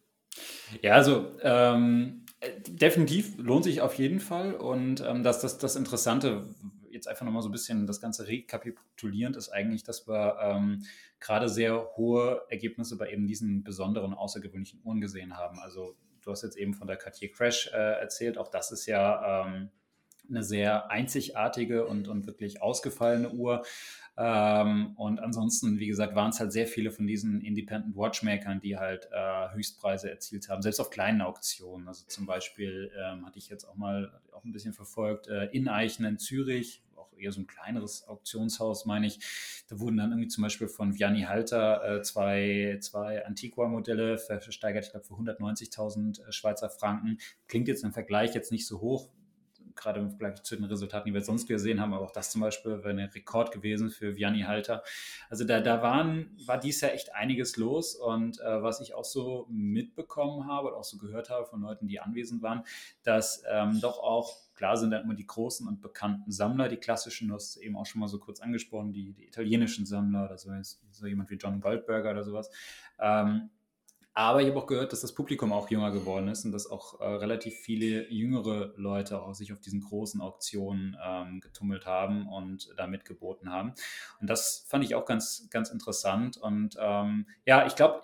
Speaker 1: Ja, also ähm, definitiv lohnt sich auf jeden Fall. Und ähm, das, das, das Interessante, jetzt einfach nochmal so ein bisschen das Ganze rekapitulierend, ist eigentlich, dass wir ähm, gerade sehr hohe Ergebnisse bei eben diesen besonderen, außergewöhnlichen Uhren gesehen haben. Also du hast jetzt eben von der Cartier Crash äh, erzählt, auch das ist ja ähm, eine sehr einzigartige und, und wirklich ausgefallene Uhr. Ähm, und ansonsten, wie gesagt, waren es halt sehr viele von diesen Independent Watchmakern, die halt äh, Höchstpreise erzielt haben, selbst auf kleinen Auktionen. Also zum Beispiel ähm, hatte ich jetzt auch mal auch ein bisschen verfolgt, äh, in Eichen in Zürich, auch eher so ein kleineres Auktionshaus, meine ich. Da wurden dann irgendwie zum Beispiel von Vianney Halter äh, zwei, zwei Antiqua-Modelle versteigert, ich glaube, für 190.000 äh, Schweizer Franken. Klingt jetzt im Vergleich jetzt nicht so hoch, gerade im Vergleich zu den Resultaten, die wir sonst gesehen haben, aber auch das zum Beispiel wäre ein Rekord gewesen für Vianney Halter. Also da, da waren, war dies Jahr echt einiges los und äh, was ich auch so mitbekommen habe und auch so gehört habe von Leuten, die anwesend waren, dass ähm, doch auch, klar sind dann immer die großen und bekannten Sammler, die klassischen, du hast eben auch schon mal so kurz angesprochen, die, die italienischen Sammler, oder so, so jemand wie John Goldberger oder sowas, ähm, aber ich habe auch gehört, dass das Publikum auch jünger geworden ist und dass auch äh, relativ viele jüngere Leute auch sich auf diesen großen Auktionen ähm, getummelt haben und da mitgeboten haben. Und das fand ich auch ganz, ganz interessant. Und ähm, ja, ich glaube,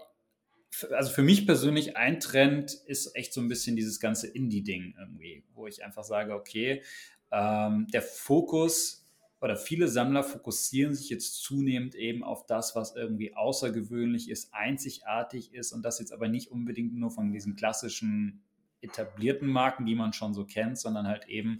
Speaker 1: also für mich persönlich ein Trend ist echt so ein bisschen dieses ganze Indie-Ding irgendwie, wo ich einfach sage, okay, ähm, der Fokus oder viele Sammler fokussieren sich jetzt zunehmend eben auf das, was irgendwie außergewöhnlich ist, einzigartig ist und das jetzt aber nicht unbedingt nur von diesen klassischen etablierten Marken, die man schon so kennt, sondern halt eben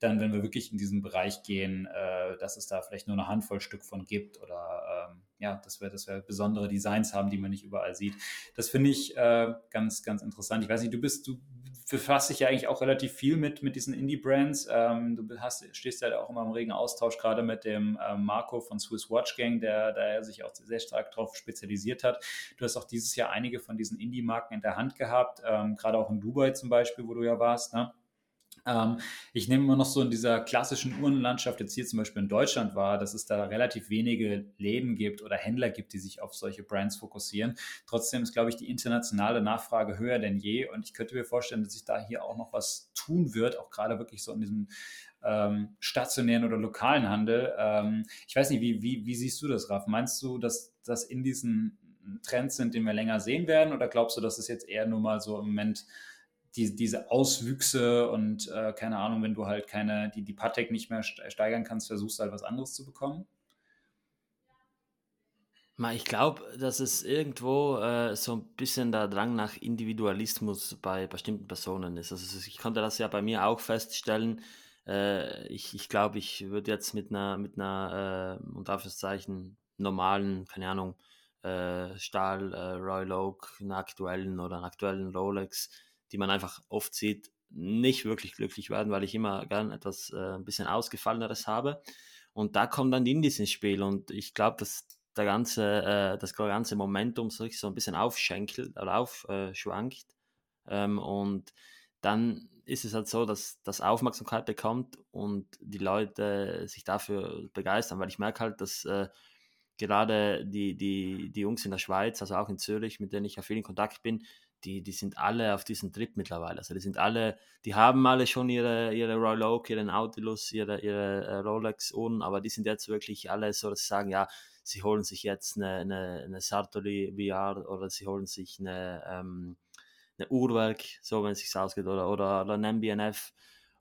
Speaker 1: dann, wenn wir wirklich in diesen Bereich gehen, äh, dass es da vielleicht nur eine Handvoll Stück von gibt oder ähm, ja, dass wir, dass wir besondere Designs haben, die man nicht überall sieht. Das finde ich äh, ganz, ganz interessant. Ich weiß nicht, du bist, du befasst dich ja eigentlich auch relativ viel mit, mit diesen Indie-Brands. Ähm, du hast, stehst ja auch immer im regen Austausch, gerade mit dem ähm, Marco von Swiss Watch Gang, der, der sich auch sehr stark darauf spezialisiert hat. Du hast auch dieses Jahr einige von diesen Indie-Marken in der Hand gehabt, ähm, gerade auch in Dubai zum Beispiel, wo du ja warst. Ne? Ähm, ich nehme immer noch so in dieser klassischen Uhrenlandschaft, jetzt hier zum Beispiel in Deutschland war, dass es da relativ wenige Läden gibt oder Händler gibt, die sich auf solche Brands fokussieren. Trotzdem ist, glaube ich, die internationale Nachfrage höher denn je. Und ich könnte mir vorstellen, dass sich da hier auch noch was tun wird, auch gerade wirklich so in diesem ähm, stationären oder lokalen Handel. Ähm, ich weiß nicht, wie, wie, wie siehst du das, Raf? Meinst du, dass das in diesen Trends sind, den wir länger sehen werden? Oder glaubst du, dass es jetzt eher nur mal so im Moment die, diese Auswüchse und äh, keine Ahnung, wenn du halt keine, die, die Patek nicht mehr steigern kannst, versuchst du halt was anderes zu bekommen?
Speaker 2: Ich glaube, dass es irgendwo äh, so ein bisschen der Drang nach Individualismus bei bestimmten Personen ist. Also ich konnte das ja bei mir auch feststellen. Äh, ich ich glaube, ich würde jetzt mit einer, mit einer äh, unter Anführungszeichen, normalen, keine Ahnung, äh, Stahl, äh, Royal Oak, einer aktuellen oder einer aktuellen Rolex die man einfach oft sieht, nicht wirklich glücklich werden, weil ich immer gern etwas äh, ein bisschen ausgefalleneres habe. Und da kommen dann die Indies ins Spiel. Und ich glaube, dass der ganze, äh, das ganze Momentum sich so ein bisschen aufschenkelt oder aufschwankt. Ähm, und dann ist es halt so, dass das Aufmerksamkeit bekommt und die Leute sich dafür begeistern, weil ich merke halt, dass äh, gerade die, die, die Jungs in der Schweiz, also auch in Zürich, mit denen ich ja viel in Kontakt bin, die, die sind alle auf diesem Trip mittlerweile. Also die sind alle, die haben alle schon ihre, ihre Royal Oak, ihren Nautilus, ihre, ihre äh, Rolex-Uhren, aber die sind jetzt wirklich alle so, dass sie sagen, ja, sie holen sich jetzt eine, eine, eine Sartori VR oder sie holen sich eine, ähm, eine Uhrwerk, so wenn es sich ausgeht, oder, oder, oder ein MBNF.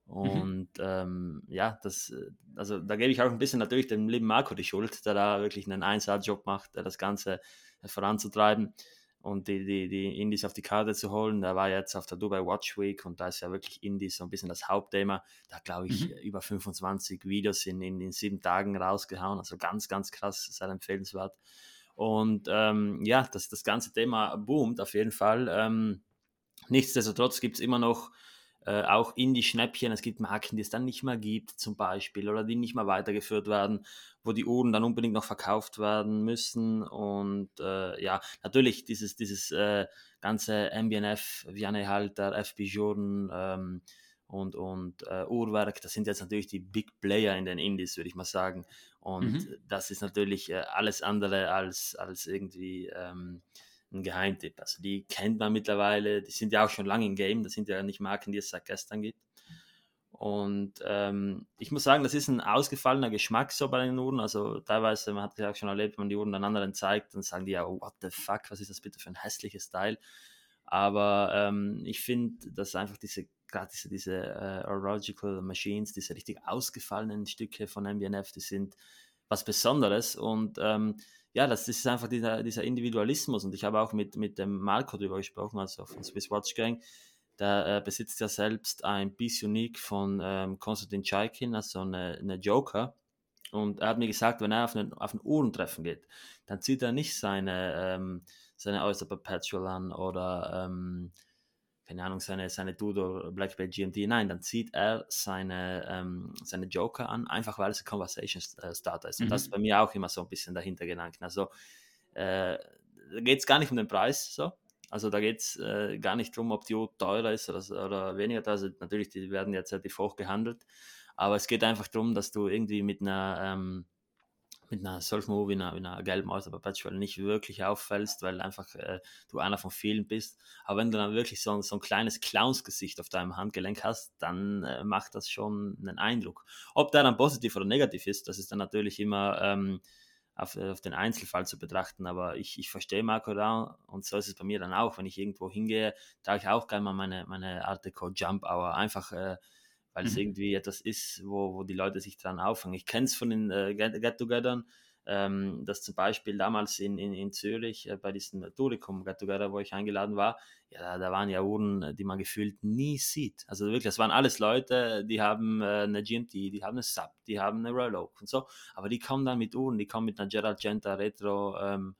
Speaker 2: Mhm. Und mhm. ähm, ja, das, also da gebe ich auch ein bisschen natürlich dem lieben Marco die Schuld, der da wirklich einen Einsatzjob macht, der das Ganze voranzutreiben und die, die, die Indies auf die Karte zu holen. Der war jetzt auf der Dubai Watch Week und da ist ja wirklich Indies so ein bisschen das Hauptthema. Da glaube ich mhm. über 25 Videos in, in, in, sieben Tagen rausgehauen. Also ganz, ganz krass, sehr empfehlenswert. Und ähm, ja, das, das ganze Thema boomt auf jeden Fall. Ähm, nichtsdestotrotz gibt es immer noch äh, auch in die Schnäppchen. Es gibt Marken, die es dann nicht mehr gibt, zum Beispiel, oder die nicht mehr weitergeführt werden, wo die Uhren dann unbedingt noch verkauft werden müssen. Und äh, ja, natürlich dieses, dieses äh, ganze MBNF, Vianney-Halter, FB-Journen ähm, und, und äh, Uhrwerk, das sind jetzt natürlich die Big Player in den Indies, würde ich mal sagen. Und mhm. das ist natürlich äh, alles andere als, als irgendwie. Ähm, ein Geheimtipp. Also die kennt man mittlerweile, die sind ja auch schon lange im Game, das sind ja nicht Marken, die es seit gestern gibt. Und ähm, ich muss sagen, das ist ein ausgefallener Geschmack so bei den Uhren. Also teilweise, man hat ja auch schon erlebt, wenn man die Uhren dann anderen zeigt, dann sagen die ja, what the fuck, was ist das bitte für ein hässliches Teil. Aber ähm, ich finde, dass einfach diese, gerade diese, diese äh, Orological Machines, diese richtig ausgefallenen Stücke von MBNF, die sind was Besonderes. Und ähm, ja, das ist einfach dieser, dieser Individualismus. Und ich habe auch mit, mit dem Marco darüber gesprochen, also von Swiss Watch Gang. Der äh, besitzt ja selbst ein Piece Unique von ähm, Konstantin Chaikin, also eine, eine Joker. Und er hat mir gesagt, wenn er auf ein, auf ein Uhrentreffen geht, dann zieht er nicht seine, ähm, seine Oyster Perpetual an oder ähm, keine Ahnung, seine, seine Tudor Black Belt GMT. Nein, dann zieht er seine, ähm, seine Joker an, einfach weil es ein Conversation äh, Starter ist. Und mhm. das ist bei mir auch immer so ein bisschen dahinter gelangt. Also äh, da geht es gar nicht um den Preis, so. Also da geht es äh, gar nicht darum, ob die Uhr teurer ist oder, oder weniger teuer. Also natürlich, die werden jetzt relativ hoch gehandelt. Aber es geht einfach darum, dass du irgendwie mit einer ähm, mit einer solchen Movie, wie einer, wie einer gelben Auto Perpetual nicht wirklich auffällst, weil einfach äh, du einer von vielen bist. Aber wenn du dann wirklich so, so ein kleines Clownsgesicht auf deinem Handgelenk hast, dann äh, macht das schon einen Eindruck. Ob der dann positiv oder negativ ist, das ist dann natürlich immer ähm, auf, auf, den Einzelfall zu betrachten. Aber ich, ich verstehe Marco da und so ist es bei mir dann auch. Wenn ich irgendwo hingehe, trage ich auch gerne mal meine, meine Art Deco Jump Hour. Einfach äh, weil mhm. es irgendwie etwas ist, wo, wo die Leute sich dran auffangen. Ich kenne es von den äh, Get-Togethern, ähm, dass zum Beispiel damals in, in, in Zürich äh, bei diesem Turicum Get-Together, wo ich eingeladen war, ja, da, da, waren ja Uhren, die man gefühlt nie sieht. Also wirklich, das waren alles Leute, die haben äh, eine GMT, die haben eine Sub, die haben eine Royal Oak und so, aber die kommen dann mit Uhren, die kommen mit einer Gerald Genta Retro ähm,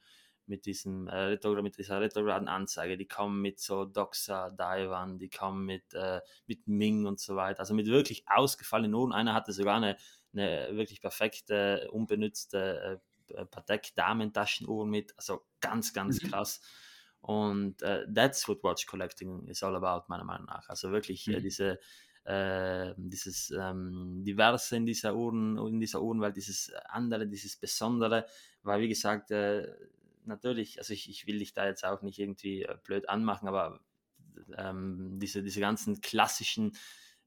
Speaker 2: mit diesem äh, Retrograd, mit dieser retrograden Anzeige, die kommen mit so Doxa, Daiwan, die kommen mit, äh, mit Ming und so weiter, also mit wirklich ausgefallenen Uhren. Einer hatte sogar eine, eine wirklich perfekte, unbenutzte äh, Patek Damentaschenuhr mit, also ganz, ganz mhm. krass. Und äh, that's what Watch Collecting is all about, meiner Meinung nach. Also wirklich äh, mhm. diese äh, dieses ähm, Diverse in dieser Uhren, in dieser Uhrenwelt, dieses andere, dieses Besondere, weil wie gesagt, äh, natürlich, also ich, ich will dich da jetzt auch nicht irgendwie äh, blöd anmachen, aber ähm, diese, diese ganzen klassischen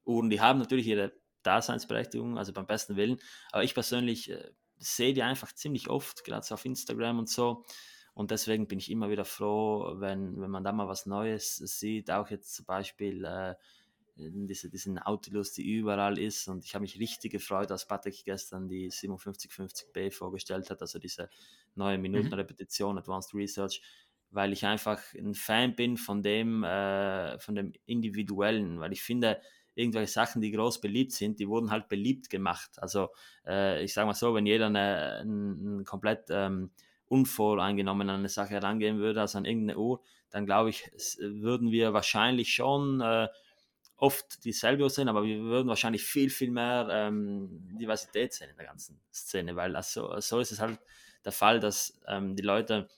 Speaker 2: Uhren, die haben natürlich ihre Daseinsberechtigung, also beim besten Willen, aber ich persönlich äh, sehe die einfach ziemlich oft, gerade so auf Instagram und so. Und deswegen bin ich immer wieder froh, wenn, wenn man da mal was Neues sieht. Auch jetzt zum Beispiel äh, diese, diesen Nautilus, die überall ist. Und ich habe mich richtig gefreut, als Patrick gestern die 5750B vorgestellt hat, also diese neue Minutenrepetition, mhm. Advanced Research, weil ich einfach ein Fan bin von dem, äh, von dem Individuellen, weil ich finde, irgendwelche Sachen, die groß beliebt sind, die wurden halt beliebt gemacht. Also äh, ich sage mal so, wenn jeder eine, ein, ein komplett ähm, unvoreingenommen an eine Sache herangehen würde, also an irgendeine Uhr, dann glaube ich, würden wir wahrscheinlich schon äh, oft dieselbe sind, aber wir würden wahrscheinlich viel, viel mehr ähm, Diversität sehen in der ganzen Szene, weil also, so ist es halt der Fall, dass ähm, die Leute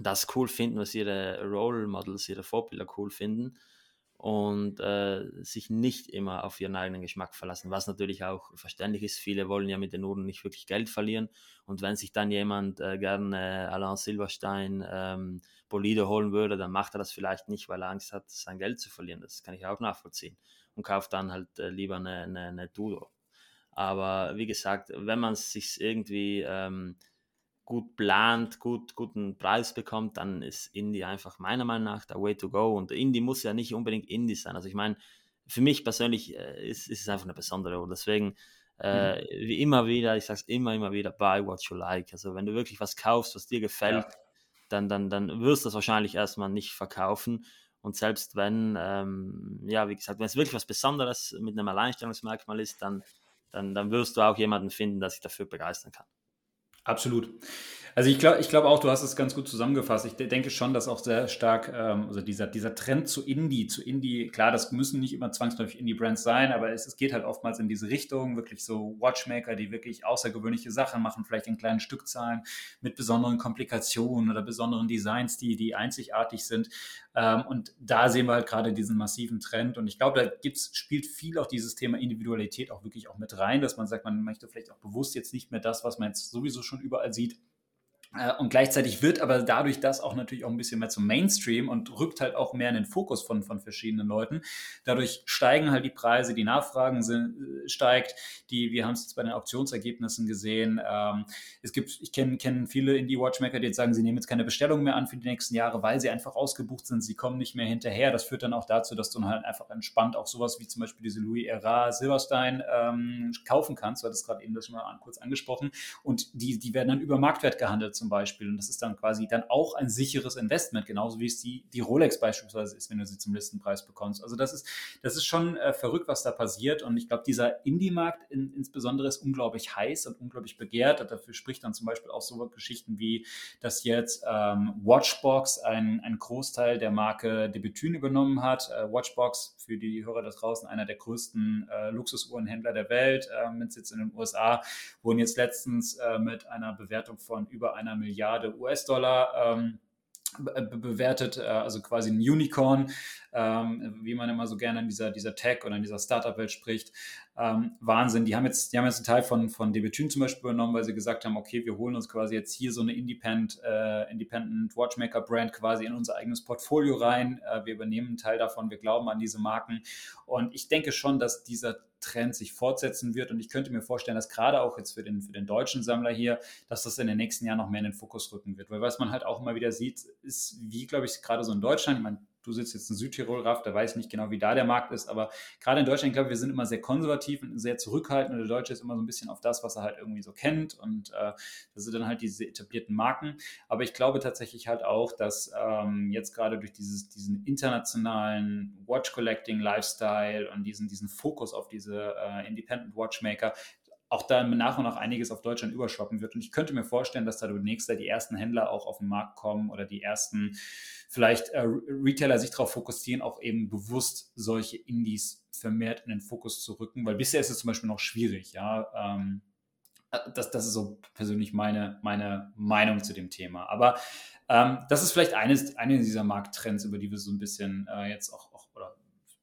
Speaker 2: das cool finden, was ihre Role Models, ihre Vorbilder cool finden und äh, sich nicht immer auf ihren eigenen Geschmack verlassen, was natürlich auch verständlich ist. Viele wollen ja mit den Uhren nicht wirklich Geld verlieren und wenn sich dann jemand äh, gerne Alain Silberstein ähm, Bolide holen würde, dann macht er das vielleicht nicht, weil er Angst hat, sein Geld zu verlieren. Das kann ich auch nachvollziehen und kauft dann halt äh, lieber eine, eine, eine Tudor. Aber wie gesagt, wenn man es sich irgendwie ähm, gut plant, gut, guten Preis bekommt, dann ist Indie einfach meiner Meinung nach der Way to go. Und Indie muss ja nicht unbedingt Indie sein. Also ich meine, für mich persönlich äh, ist, ist es einfach eine besondere Uhr. Deswegen, äh, mhm. wie immer wieder, ich sage es immer, immer wieder, buy what you like. Also wenn du wirklich was kaufst, was dir gefällt, ja. dann, dann, dann wirst du das wahrscheinlich erstmal nicht verkaufen. Und selbst wenn, ähm, ja, wie gesagt, wenn es wirklich was Besonderes mit einem Alleinstellungsmerkmal ist, dann, dann, dann wirst du auch jemanden finden, der sich dafür begeistern kann.
Speaker 1: Absolut. Also ich glaube ich glaub auch, du hast es ganz gut zusammengefasst. Ich denke schon, dass auch sehr stark, ähm, also dieser, dieser Trend zu Indie, zu Indie, klar, das müssen nicht immer zwangsläufig Indie-Brands sein, aber es, es, geht halt oftmals in diese Richtung, wirklich so Watchmaker, die wirklich außergewöhnliche Sachen machen, vielleicht in kleinen Stückzahlen mit besonderen Komplikationen oder besonderen Designs, die, die einzigartig sind. Ähm, und da sehen wir halt gerade diesen massiven Trend. Und ich glaube, da gibt's, spielt viel auch dieses Thema Individualität auch wirklich auch mit rein, dass man sagt, man möchte vielleicht auch bewusst jetzt nicht mehr das, was man jetzt sowieso schon überall sieht, und gleichzeitig wird aber dadurch das auch natürlich auch ein bisschen mehr zum Mainstream und rückt halt auch mehr in den Fokus von, von verschiedenen Leuten. Dadurch steigen halt die Preise, die Nachfragen sind, äh, steigt. Die, wir haben es jetzt bei den Auktionsergebnissen gesehen. Ähm, es gibt, ich kenne kenn viele Indie-Watchmaker, die jetzt sagen, sie nehmen jetzt keine Bestellung mehr an für die nächsten Jahre, weil sie einfach ausgebucht sind. Sie kommen nicht mehr hinterher. Das führt dann auch dazu, dass du halt einfach entspannt auch sowas wie zum Beispiel diese Louis Erard Silverstein ähm, kaufen kannst. Du hattest gerade eben das schon mal kurz angesprochen. Und die, die werden dann über Marktwert gehandelt zum Beispiel. Und das ist dann quasi dann auch ein sicheres Investment, genauso wie es die, die Rolex beispielsweise ist, wenn du sie zum Listenpreis bekommst. Also das ist, das ist schon äh, verrückt, was da passiert. Und ich glaube, dieser Indie-Markt in, insbesondere ist unglaublich heiß und unglaublich begehrt. Und dafür spricht dann zum Beispiel auch so Geschichten wie, dass jetzt ähm, Watchbox ein, ein Großteil der Marke Debutyn übernommen hat. Äh, Watchbox, für die Hörer da draußen, einer der größten äh, Luxusuhrenhändler der Welt äh, mit Sitz in den USA, wurden jetzt letztens äh, mit einer Bewertung von über einer einer Milliarde US-Dollar ähm, bewertet, äh, also quasi ein Unicorn, ähm, wie man immer so gerne in dieser, dieser Tech- oder in dieser Startup-Welt spricht. Ähm, Wahnsinn. Die haben jetzt, die haben jetzt einen Teil von, von Debutyn zum Beispiel übernommen, weil sie gesagt haben, okay, wir holen uns quasi jetzt hier so eine Independent, äh, Independent Watchmaker-Brand quasi in unser eigenes Portfolio rein. Äh, wir übernehmen einen Teil davon, wir glauben an diese Marken. Und ich denke schon, dass dieser Trend sich fortsetzen wird. Und ich könnte mir vorstellen, dass gerade auch jetzt für den, für den deutschen Sammler hier, dass das in den nächsten Jahren noch mehr in den Fokus rücken wird. Weil was man halt auch immer wieder sieht, ist, wie, glaube ich, gerade so in Deutschland, ich meine, du sitzt jetzt in Südtirol, Raff, da weiß ich nicht genau, wie da der Markt ist, aber gerade in Deutschland, ich glaube, wir sind immer sehr konservativ und sehr zurückhaltend und der Deutsche ist immer so ein bisschen auf das, was er halt irgendwie so kennt und äh, das sind dann halt diese etablierten Marken, aber ich glaube tatsächlich halt auch, dass ähm, jetzt gerade durch dieses, diesen internationalen Watch-Collecting-Lifestyle und diesen, diesen Fokus auf diese äh, Independent Watchmaker, auch da nach und nach einiges auf Deutschland überschwappen wird. Und ich könnte mir vorstellen, dass da demnächst die ersten Händler auch auf den Markt kommen oder die ersten vielleicht äh, Retailer sich darauf fokussieren, auch eben bewusst solche Indies vermehrt in den Fokus zu rücken, weil bisher ist es zum Beispiel noch schwierig, ja. Ähm, äh, das, das ist so persönlich meine, meine Meinung zu dem Thema. Aber ähm, das ist vielleicht eines, eine dieser Markttrends, über die wir so ein bisschen äh, jetzt auch,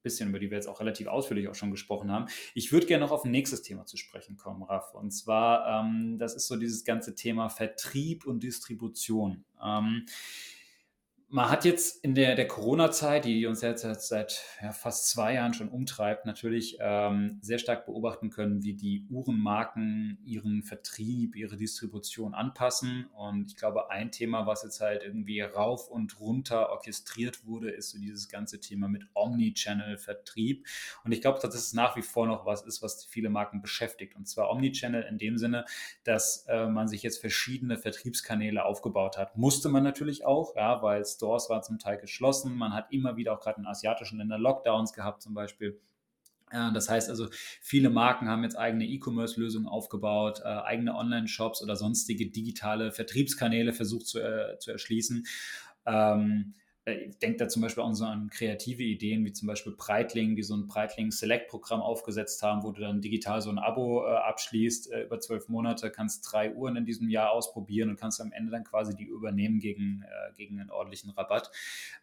Speaker 1: bisschen, über die wir jetzt auch relativ ausführlich auch schon gesprochen haben. Ich würde gerne noch auf ein nächstes Thema zu sprechen kommen, Raff. Und zwar, ähm, das ist so dieses ganze Thema Vertrieb und Distribution. Ähm, man hat jetzt in der, der Corona-Zeit, die uns jetzt seit ja, fast zwei Jahren schon umtreibt, natürlich ähm, sehr stark beobachten können, wie die Uhrenmarken ihren Vertrieb, ihre Distribution anpassen. Und ich glaube, ein Thema, was jetzt halt irgendwie rauf und runter orchestriert wurde, ist so dieses ganze Thema mit Omnichannel-Vertrieb. Und ich glaube, dass es nach wie vor noch was ist, was viele Marken beschäftigt. Und zwar Omnichannel in dem Sinne, dass äh, man sich jetzt verschiedene Vertriebskanäle aufgebaut hat. Musste man natürlich auch, ja, weil es Stores waren zum Teil geschlossen. Man hat immer wieder auch gerade in asiatischen Ländern Lockdowns gehabt zum Beispiel. Das heißt also, viele Marken haben jetzt eigene E-Commerce-Lösungen aufgebaut, äh, eigene Online-Shops oder sonstige digitale Vertriebskanäle versucht zu, äh, zu erschließen. Ähm, äh, ich denke da zum Beispiel auch so an kreative Ideen, wie zum Beispiel Breitling, die so ein Breitling Select-Programm aufgesetzt haben, wo du dann digital so ein Abo äh, abschließt äh, über zwölf Monate, kannst drei Uhren in diesem Jahr ausprobieren und kannst am Ende dann quasi die übernehmen gegen, äh, gegen einen ordentlichen Rabatt.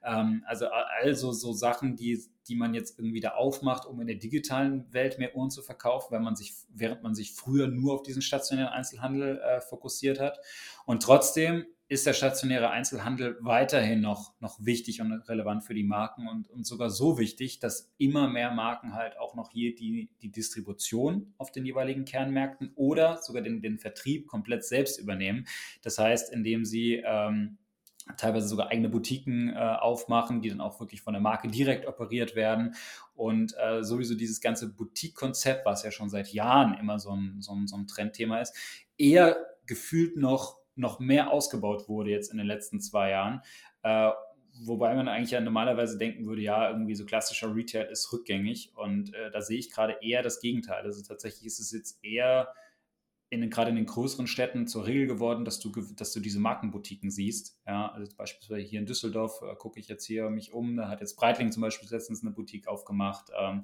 Speaker 1: Ähm, also also so Sachen, die, die man jetzt irgendwie da aufmacht, um in der digitalen Welt mehr Uhren zu verkaufen, wenn man sich, während man sich früher nur auf diesen stationären Einzelhandel äh, fokussiert hat. Und trotzdem ist der stationäre Einzelhandel weiterhin noch, noch wichtig und relevant für die Marken und, und sogar so wichtig, dass immer mehr Marken halt auch noch hier die, die Distribution auf den jeweiligen Kernmärkten oder sogar den, den Vertrieb komplett selbst übernehmen. Das heißt, indem sie ähm, teilweise sogar eigene Boutiquen äh, aufmachen, die dann auch wirklich von der Marke direkt operiert werden. Und äh, sowieso dieses ganze Boutique-Konzept, was ja schon seit Jahren immer so ein, so ein, so ein Trendthema ist, eher gefühlt noch noch mehr ausgebaut wurde jetzt in den letzten zwei Jahren. Äh, wobei man eigentlich ja normalerweise denken würde, ja, irgendwie so klassischer Retail ist rückgängig. Und äh, da sehe ich gerade eher das Gegenteil. Also tatsächlich ist es jetzt eher in gerade in den größeren Städten zur Regel geworden, dass du, dass du diese Markenboutiquen siehst. Ja, also beispielsweise hier in Düsseldorf äh, gucke ich jetzt hier mich um, da hat jetzt Breitling zum Beispiel letztens eine Boutique aufgemacht, ähm,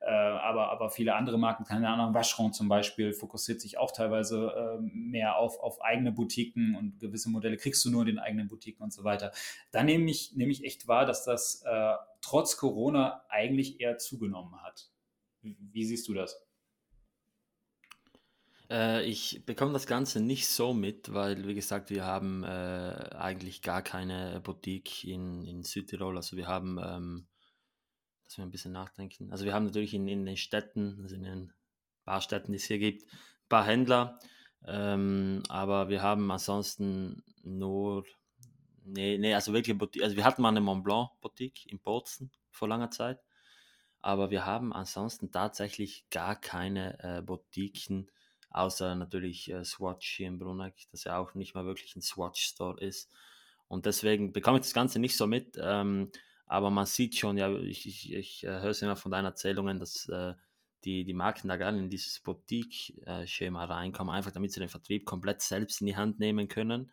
Speaker 1: äh, aber, aber viele andere Marken, keine Ahnung, Vacheron zum Beispiel, fokussiert sich auch teilweise äh, mehr auf, auf eigene Boutiquen und gewisse Modelle kriegst du nur in den eigenen Boutiquen und so weiter. Da nehme ich, nehme ich echt wahr, dass das äh, trotz Corona eigentlich eher zugenommen hat. Wie, wie siehst du das?
Speaker 2: Äh, ich bekomme das Ganze nicht so mit, weil, wie gesagt, wir haben äh, eigentlich gar keine Boutique in, in Südtirol. Also wir haben, ähm, dass wir ein bisschen nachdenken. Also wir haben natürlich in, in den Städten, also in den paar Städten, die es hier gibt, ein paar Händler. Ähm, aber wir haben ansonsten nur, nee, nee, also wirklich Boutique, also wir hatten mal eine Mont Blanc Boutique in Bozen vor langer Zeit. Aber wir haben ansonsten tatsächlich gar keine äh, Boutiquen außer natürlich äh, Swatch hier in Bruneck, das ja auch nicht mal wirklich ein Swatch-Store ist. Und deswegen bekomme ich das Ganze nicht so mit, ähm, aber man sieht schon, ja, ich, ich, ich äh, höre es immer von deinen Erzählungen, dass äh, die, die Marken da gerne in dieses Boutique-Schema reinkommen, einfach damit sie den Vertrieb komplett selbst in die Hand nehmen können.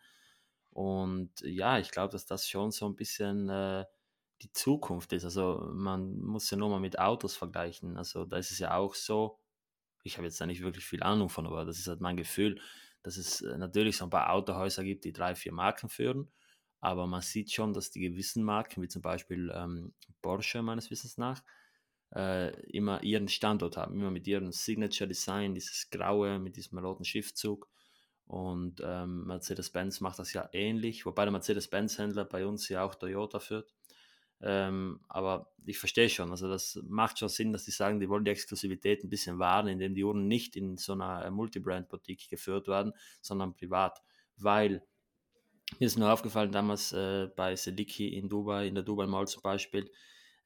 Speaker 2: Und ja, ich glaube, dass das schon so ein bisschen äh, die Zukunft ist. Also man muss ja nur mal mit Autos vergleichen. Also da ist es ja auch so, ich habe jetzt da nicht wirklich viel Ahnung von, aber das ist halt mein Gefühl, dass es äh, natürlich so ein paar Autohäuser gibt, die drei, vier Marken führen, aber man sieht schon, dass die gewissen Marken, wie zum Beispiel ähm, Porsche meines Wissens nach, äh, immer ihren Standort haben, immer mit ihrem Signature Design, dieses graue mit diesem roten Schriftzug. Und ähm, Mercedes-Benz macht das ja ähnlich, wobei der Mercedes-Benz-Händler bei uns ja auch Toyota führt. Ähm, aber ich verstehe schon, also das macht schon Sinn, dass die sagen, die wollen die Exklusivität ein bisschen wahren, indem die Uhren nicht in so einer äh, Multibrand-Boutique geführt werden, sondern privat. Weil mir ist nur aufgefallen damals äh, bei Seliki in Dubai, in der Dubai Mall zum Beispiel,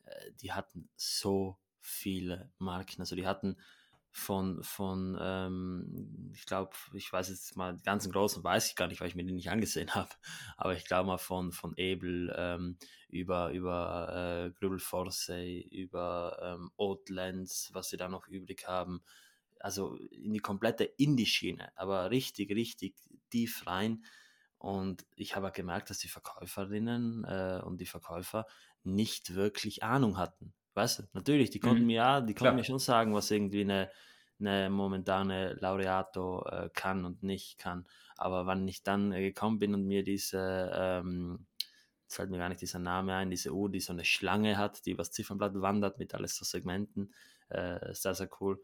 Speaker 2: äh, die hatten so viele Marken. Also die hatten von, von ähm, ich glaube, ich weiß jetzt mal, die ganzen großen weiß ich gar nicht, weil ich mir die nicht angesehen habe, aber ich glaube mal von, von Ebel ähm, über, über äh, Grübel Forsey, über ähm, Oatlands, was sie da noch übrig haben, also in die komplette Indie-Schiene, aber richtig, richtig tief rein. Und ich habe gemerkt, dass die Verkäuferinnen äh, und die Verkäufer nicht wirklich Ahnung hatten. Weißt du, natürlich, die konnten mhm. mir ja, die konnten mir schon sagen, was irgendwie eine, eine momentane Laureato äh, kann und nicht kann. Aber wenn ich dann äh, gekommen bin und mir diese, ähm, jetzt fällt mir gar nicht dieser Name ein, diese Uhr, die so eine Schlange hat, die übers Ziffernblatt wandert mit alles so Segmenten, äh, sehr, sehr cool.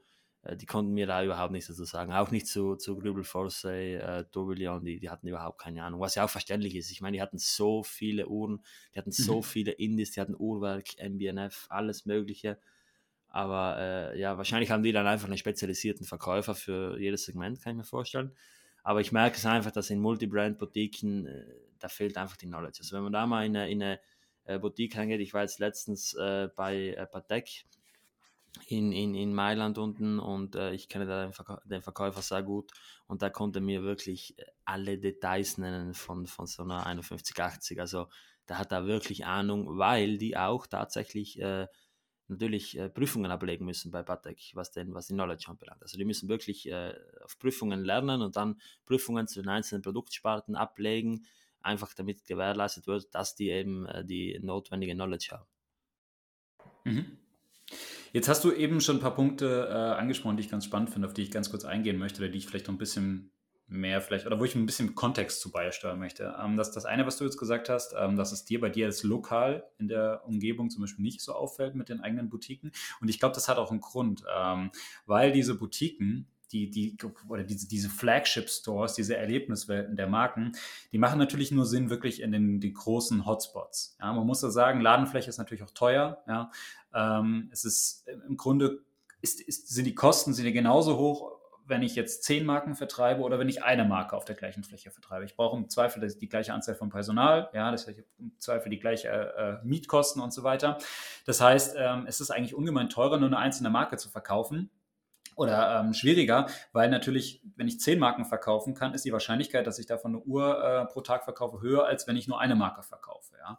Speaker 2: Äh, die konnten mir da überhaupt nichts dazu sagen. Auch nicht zu, zu Grübel Forsey, äh, Tourbillon, die, die hatten überhaupt keine Ahnung. Was ja auch verständlich ist. Ich meine, die hatten so viele Uhren, die hatten so mhm. viele Indies, die hatten Uhrwerk, MBNF, alles Mögliche. Aber äh, ja, wahrscheinlich haben die dann einfach einen spezialisierten Verkäufer für jedes Segment, kann ich mir vorstellen. Aber ich merke es einfach, dass in Multibrand-Boutiquen, äh, da fehlt einfach die Knowledge. Also wenn man da mal in eine, in eine äh, Boutique reingeht, ich war jetzt letztens äh, bei äh, Patek in, in, in Mailand unten und äh, ich kenne da den, Verkäu den, Verkäufer sehr gut und da konnte mir wirklich äh, alle Details nennen von, von so einer 5180. Also da hat er wirklich Ahnung, weil die auch tatsächlich äh, natürlich äh, Prüfungen ablegen müssen bei Patek, was denn, was die Knowledge anbelangt. Also die müssen wirklich äh, auf Prüfungen lernen und dann Prüfungen zu den einzelnen Produktsparten ablegen einfach damit gewährleistet wird, dass die eben äh, die notwendige Knowledge haben.
Speaker 1: Mhm. Jetzt hast du eben schon ein paar Punkte äh, angesprochen, die ich ganz spannend finde, auf die ich ganz kurz eingehen möchte oder die ich vielleicht noch ein bisschen mehr vielleicht, oder wo ich ein bisschen Kontext zu beisteuern möchte. Ähm, das, das eine, was du jetzt gesagt hast, ähm, dass es dir bei dir als lokal in der Umgebung zum Beispiel nicht so auffällt mit den eigenen Boutiquen. Und ich glaube, das hat auch einen Grund, ähm, weil diese Boutiquen, die, die, oder diese, diese Flagship-Stores, diese Erlebniswelten der Marken, die machen natürlich nur Sinn wirklich in den, den großen Hotspots. Ja, man muss ja sagen, Ladenfläche ist natürlich auch teuer. Ja. Ähm, es ist im Grunde ist, ist, sind die Kosten sind ja genauso hoch wenn ich jetzt zehn Marken vertreibe oder wenn ich eine Marke auf der gleichen Fläche vertreibe. Ich brauche im Zweifel die gleiche Anzahl von Personal, ja, das heißt, im Zweifel die gleiche äh, Mietkosten und so weiter. Das heißt, ähm, es ist eigentlich ungemein teurer, nur eine einzelne Marke zu verkaufen oder ähm, schwieriger, weil natürlich, wenn ich zehn Marken verkaufen kann, ist die Wahrscheinlichkeit, dass ich davon eine Uhr äh, pro Tag verkaufe, höher, als wenn ich nur eine Marke verkaufe. Ja?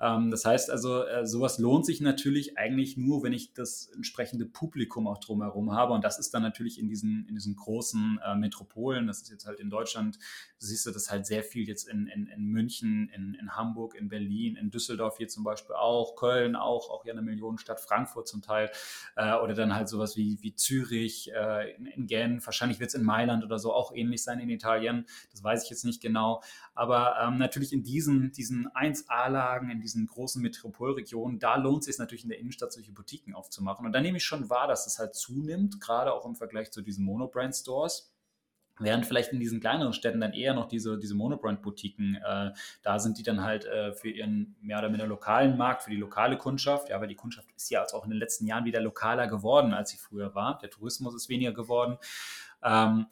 Speaker 1: Ähm, das heißt also, äh, sowas lohnt sich natürlich eigentlich nur, wenn ich das entsprechende Publikum auch drumherum habe. Und das ist dann natürlich in diesen, in diesen großen äh, Metropolen, das ist jetzt halt in Deutschland, siehst du das halt sehr viel jetzt in, in, in München, in, in Hamburg, in Berlin, in Düsseldorf hier zum Beispiel auch, Köln auch, auch ja eine Millionenstadt, Frankfurt zum Teil, äh, oder dann halt sowas wie, wie Zürich, äh, in, in Genf, wahrscheinlich wird es in Mailand oder so auch ähnlich sein in Italien, das weiß ich jetzt nicht genau. Aber ähm, natürlich in diesen, diesen 1A-Lagen, in diesen großen Metropolregionen, da lohnt es sich natürlich in der Innenstadt solche Boutiquen aufzumachen. Und da nehme ich schon wahr, dass es halt zunimmt, gerade auch im Vergleich zu diesen Monobrand-Stores. Während vielleicht in diesen kleineren Städten dann eher noch diese, diese Monobrand-Boutiquen äh, da sind, die dann halt äh, für ihren mehr oder minder lokalen Markt, für die lokale Kundschaft, ja, weil die Kundschaft ist ja auch in den letzten Jahren wieder lokaler geworden, als sie früher war. Der Tourismus ist weniger geworden. Ähm,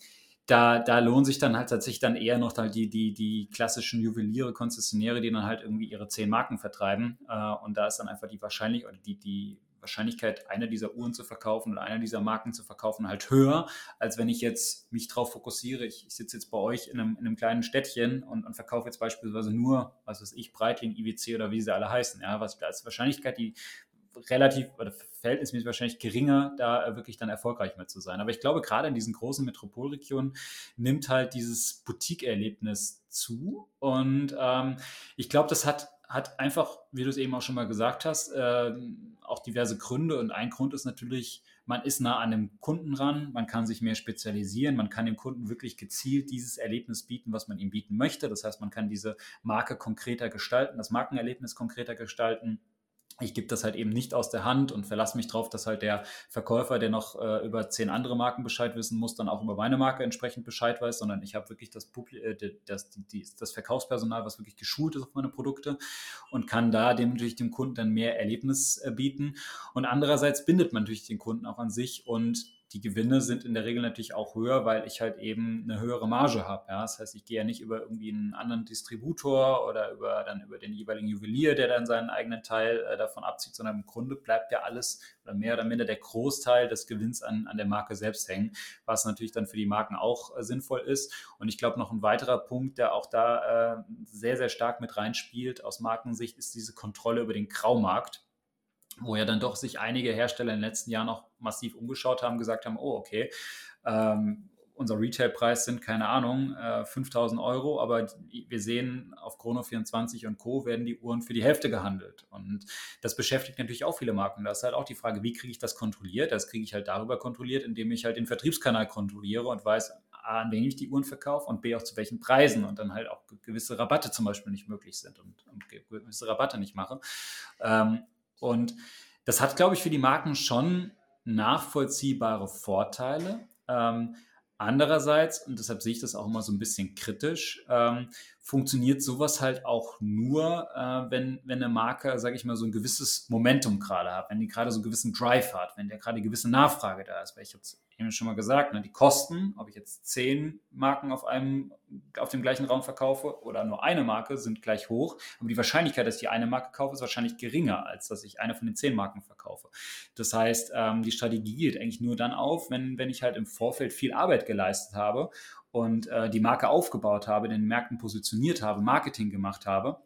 Speaker 1: da, da lohnen sich dann halt tatsächlich dann eher noch halt die, die, die klassischen Juweliere, Konzessionäre, die dann halt irgendwie ihre zehn Marken vertreiben. Äh, und da ist dann einfach die Wahrscheinlichkeit, oder die, die Wahrscheinlichkeit, eine dieser Uhren zu verkaufen oder eine dieser Marken zu verkaufen, halt höher, als wenn ich jetzt mich darauf fokussiere. Ich, ich sitze jetzt bei euch in einem, in einem kleinen Städtchen und, und, verkaufe jetzt beispielsweise nur, was weiß ich, Breitling, IWC oder wie sie alle heißen. Ja, was da ist Wahrscheinlichkeit, die relativ oder verhältnismäßig wahrscheinlich geringer, da wirklich dann erfolgreich mit zu sein. Aber ich glaube, gerade in diesen großen Metropolregionen nimmt halt dieses Boutique-Erlebnis zu. Und ähm, ich glaube, das hat hat einfach, wie du es eben auch schon mal gesagt hast, äh, auch diverse Gründe. Und ein Grund ist natürlich, man ist nah an dem Kunden ran, man kann sich mehr spezialisieren, man kann dem Kunden wirklich gezielt dieses Erlebnis bieten, was man ihm bieten möchte. Das heißt, man kann diese Marke konkreter gestalten, das Markenerlebnis konkreter gestalten ich gebe das halt eben nicht aus der Hand und verlasse mich darauf, dass halt der Verkäufer, der noch äh, über zehn andere Marken Bescheid wissen muss, dann auch über meine Marke entsprechend Bescheid weiß, sondern ich habe wirklich das, Publi äh, das, die, das Verkaufspersonal, was wirklich geschult ist auf meine Produkte und kann da dem natürlich dem Kunden dann mehr Erlebnis äh, bieten. Und andererseits bindet man natürlich den Kunden auch an sich und die Gewinne sind in der Regel natürlich auch höher, weil ich halt eben eine höhere Marge habe. Ja? Das heißt, ich gehe ja nicht über irgendwie einen anderen Distributor oder über dann über den jeweiligen Juwelier, der dann seinen eigenen Teil äh, davon abzieht, sondern im Grunde bleibt ja alles oder mehr oder minder der Großteil des Gewinns an, an der Marke selbst hängen, was natürlich dann für die Marken auch äh, sinnvoll ist. Und ich glaube, noch ein weiterer Punkt, der auch da äh, sehr, sehr stark mit reinspielt aus Markensicht, ist diese Kontrolle über den Graumarkt wo ja dann doch sich einige Hersteller in den letzten Jahren auch massiv umgeschaut haben, gesagt haben, oh, okay, ähm, unser Retailpreis sind, keine Ahnung, äh, 5000 Euro, aber wir sehen, auf Chrono24 und Co. werden die Uhren für die Hälfte gehandelt. Und das beschäftigt natürlich auch viele Marken. Da ist halt auch die Frage, wie kriege ich das kontrolliert? Das kriege ich halt darüber kontrolliert, indem ich halt den Vertriebskanal kontrolliere und weiß, A, an wen ich die Uhren verkaufe und B, auch zu welchen Preisen und dann halt auch gewisse Rabatte zum Beispiel nicht möglich sind und, und gewisse Rabatte nicht mache. Ähm, und das hat, glaube ich, für die Marken schon nachvollziehbare Vorteile. Ähm, andererseits, und deshalb sehe ich das auch immer so ein bisschen kritisch, ähm, funktioniert sowas halt auch nur, äh, wenn, wenn eine Marke, sage ich mal, so ein gewisses Momentum gerade hat, wenn die gerade so einen gewissen Drive hat, wenn der gerade eine gewisse Nachfrage da ist. Weil ich habe es eben schon mal gesagt, ne, die Kosten, ob ich jetzt zehn Marken auf einem, auf dem gleichen Raum verkaufe oder nur eine Marke, sind gleich hoch. Aber die Wahrscheinlichkeit, dass ich die eine Marke kaufe, ist wahrscheinlich geringer, als dass ich eine von den zehn Marken verkaufe. Das heißt, ähm, die Strategie geht eigentlich nur dann auf, wenn, wenn ich halt im Vorfeld viel Arbeit geleistet habe und äh, die Marke aufgebaut habe, den Märkten positioniert habe, Marketing gemacht habe.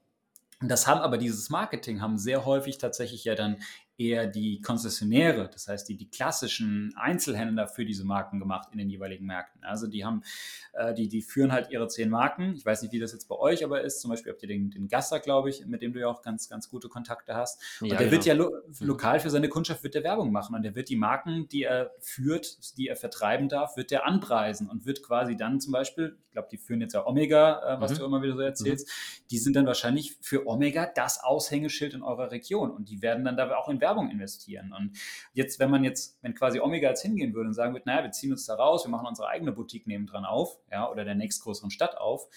Speaker 1: Das haben aber dieses Marketing haben sehr häufig tatsächlich ja dann eher die Konzessionäre, das heißt die, die klassischen Einzelhändler für diese Marken gemacht in den jeweiligen Märkten. Also die haben, äh, die, die führen halt ihre zehn Marken. Ich weiß nicht, wie das jetzt bei euch aber ist. Zum Beispiel habt ihr den, den Gasser, glaube ich, mit dem du ja auch ganz, ganz gute Kontakte hast. Und ja, der genau. wird ja lo mhm. lokal für seine Kundschaft wird der Werbung machen und der wird die Marken, die er führt, die er vertreiben darf, wird der anpreisen und wird quasi dann zum Beispiel, ich glaube, die führen jetzt ja Omega, äh, was mhm. du immer wieder so erzählst, mhm. die sind dann wahrscheinlich für Omega das Aushängeschild in eurer Region und die werden dann da auch in Werbung investieren. Und jetzt, wenn man jetzt, wenn quasi Omega jetzt hingehen würde und sagen würde, naja, wir ziehen uns da raus, wir machen unsere eigene Boutique nebendran auf, ja, oder der nächstgrößeren Stadt auf,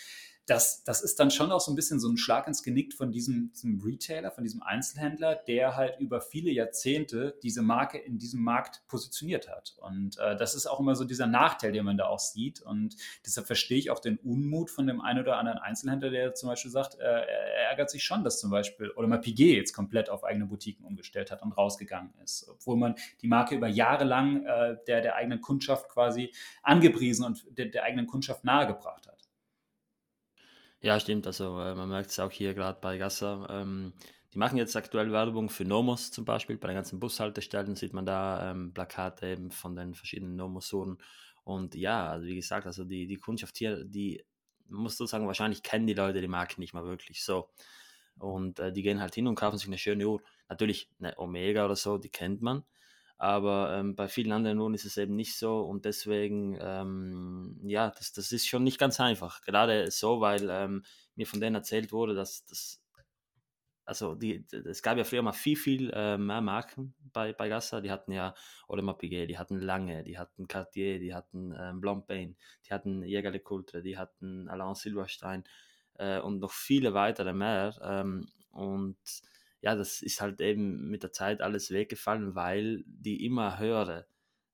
Speaker 1: das, das ist dann schon auch so ein bisschen so ein Schlag ins Genick von diesem, diesem, Retailer, von diesem Einzelhändler, der halt über viele Jahrzehnte diese Marke in diesem Markt positioniert hat. Und äh, das ist auch immer so dieser Nachteil, den man da auch sieht. Und deshalb verstehe ich auch den Unmut von dem einen oder anderen Einzelhändler, der zum Beispiel sagt, äh, er ärgert sich schon, dass zum Beispiel, oder mal Piguet jetzt komplett auf eigene Boutiquen umgestellt hat und rausgegangen ist, obwohl man die Marke über Jahre lang äh, der, der eigenen Kundschaft quasi angepriesen und der, der eigenen Kundschaft nahegebracht hat.
Speaker 2: Ja, stimmt. Also äh, man merkt es auch hier gerade bei Gasser. Ähm, die machen jetzt aktuell Werbung für Nomos zum Beispiel. Bei den ganzen Bushaltestellen sieht man da ähm, Plakate eben von den verschiedenen Nomosuren. Und ja, also wie gesagt, also die, die Kundschaft hier, die, muss so sagen, wahrscheinlich kennen die Leute die Marke nicht mal wirklich so. Und äh, die gehen halt hin und kaufen sich eine schöne Uhr. Natürlich eine Omega oder so, die kennt man. Aber ähm, bei vielen anderen Uhren ist es eben nicht so und deswegen, ähm, ja, das, das ist schon nicht ganz einfach. Gerade so, weil ähm, mir von denen erzählt wurde, dass das, also die, es gab ja früher mal viel, viel äh, mehr Marken bei, bei Gassa. Die hatten ja Audemars Piguet, die hatten Lange, die hatten Cartier, die hatten ähm, Blancpain, die hatten Jägerle Coultre, die hatten Alain Silberstein äh, und noch viele weitere mehr. Ähm, und ja, das ist halt eben mit der Zeit alles weggefallen, weil die immer höhere,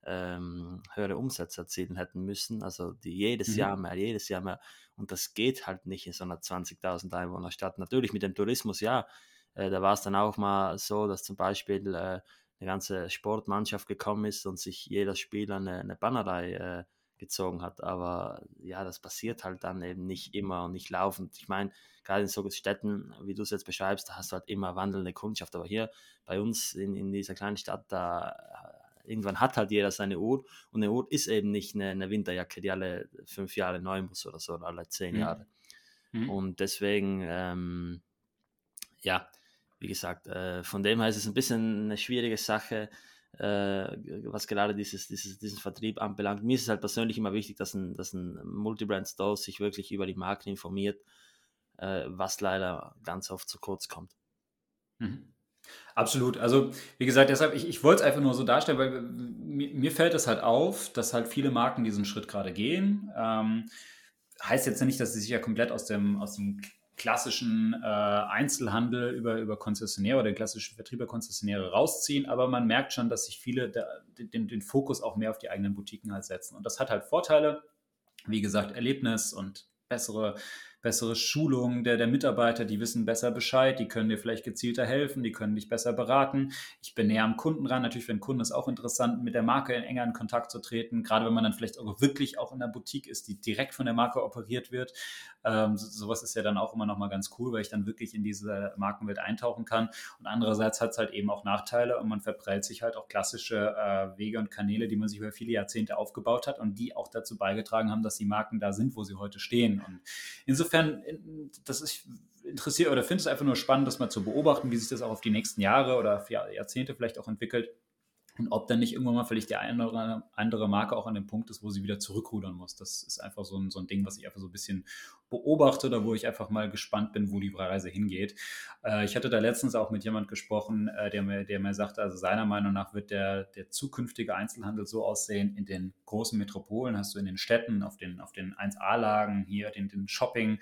Speaker 2: ähm, höhere Umsätze erzielen hätten müssen. Also die jedes mhm. Jahr mehr, jedes Jahr mehr. Und das geht halt nicht in so einer 20.000 Einwohnerstadt. Natürlich mit dem Tourismus, ja. Äh, da war es dann auch mal so, dass zum Beispiel äh, eine ganze Sportmannschaft gekommen ist und sich jeder Spieler eine, eine Bannerei äh, gezogen hat. Aber ja, das passiert halt dann eben nicht immer und nicht laufend. Ich meine, gerade in so Städten, wie du es jetzt beschreibst, da hast du halt immer wandelnde Kundschaft. Aber hier bei uns in, in dieser kleinen Stadt, da äh, irgendwann hat halt jeder seine Uhr und eine Uhr ist eben nicht eine, eine Winterjacke, die alle fünf Jahre neu muss oder so, oder alle zehn mhm. Jahre. Mhm. Und deswegen, ähm, ja, wie gesagt, äh, von dem her ist es ein bisschen eine schwierige Sache was gerade dieses, dieses, diesen Vertrieb anbelangt. Mir ist es halt persönlich immer wichtig, dass ein, dass ein Multibrand-Store sich wirklich über die Marken informiert, äh, was leider ganz oft zu kurz kommt.
Speaker 1: Mhm. Absolut. Also, wie gesagt, deshalb, ich, ich wollte es einfach nur so darstellen, weil mir, mir, fällt es halt auf, dass halt viele Marken diesen Schritt gerade gehen. Ähm, heißt jetzt nicht, dass sie sich ja komplett aus dem, aus dem klassischen äh, Einzelhandel über, über Konzessionäre oder klassische Vertrieber Konzessionäre rausziehen, aber man merkt schon, dass sich viele da, den, den Fokus auch mehr auf die eigenen Boutiquen halt setzen. Und das hat halt Vorteile, wie gesagt, Erlebnis und bessere bessere Schulung der, der Mitarbeiter, die wissen besser Bescheid, die können dir vielleicht gezielter helfen, die können dich besser beraten. Ich bin näher am Kunden ran. Natürlich den Kunden ist es auch interessant, mit der Marke in enger in Kontakt zu treten, gerade wenn man dann vielleicht auch wirklich auch in der Boutique ist, die direkt von der Marke operiert wird. Ähm, so, sowas ist ja dann auch immer noch mal ganz cool, weil ich dann wirklich in diese Markenwelt eintauchen kann. Und andererseits hat es halt eben auch Nachteile und man verprellt sich halt auch klassische äh, Wege und Kanäle, die man sich über viele Jahrzehnte aufgebaut hat und die auch dazu beigetragen haben, dass die Marken da sind, wo sie heute stehen. Und insofern insofern, das ist interessiert oder finde es einfach nur spannend, das mal zu beobachten, wie sich das auch auf die nächsten Jahre oder Jahrzehnte vielleicht auch entwickelt. Und ob dann nicht irgendwann mal vielleicht die eine oder andere Marke auch an dem Punkt ist, wo sie wieder zurückrudern muss. Das ist einfach so ein, so ein Ding, was ich einfach so ein bisschen beobachte oder wo ich einfach mal gespannt bin, wo die Reise hingeht. Äh, ich hatte da letztens auch mit jemand gesprochen, äh, der, mir, der mir sagte, also seiner Meinung nach wird der, der zukünftige Einzelhandel so aussehen, in den großen Metropolen hast du in den Städten, auf den, auf den 1A-Lagen hier, den, den Shopping,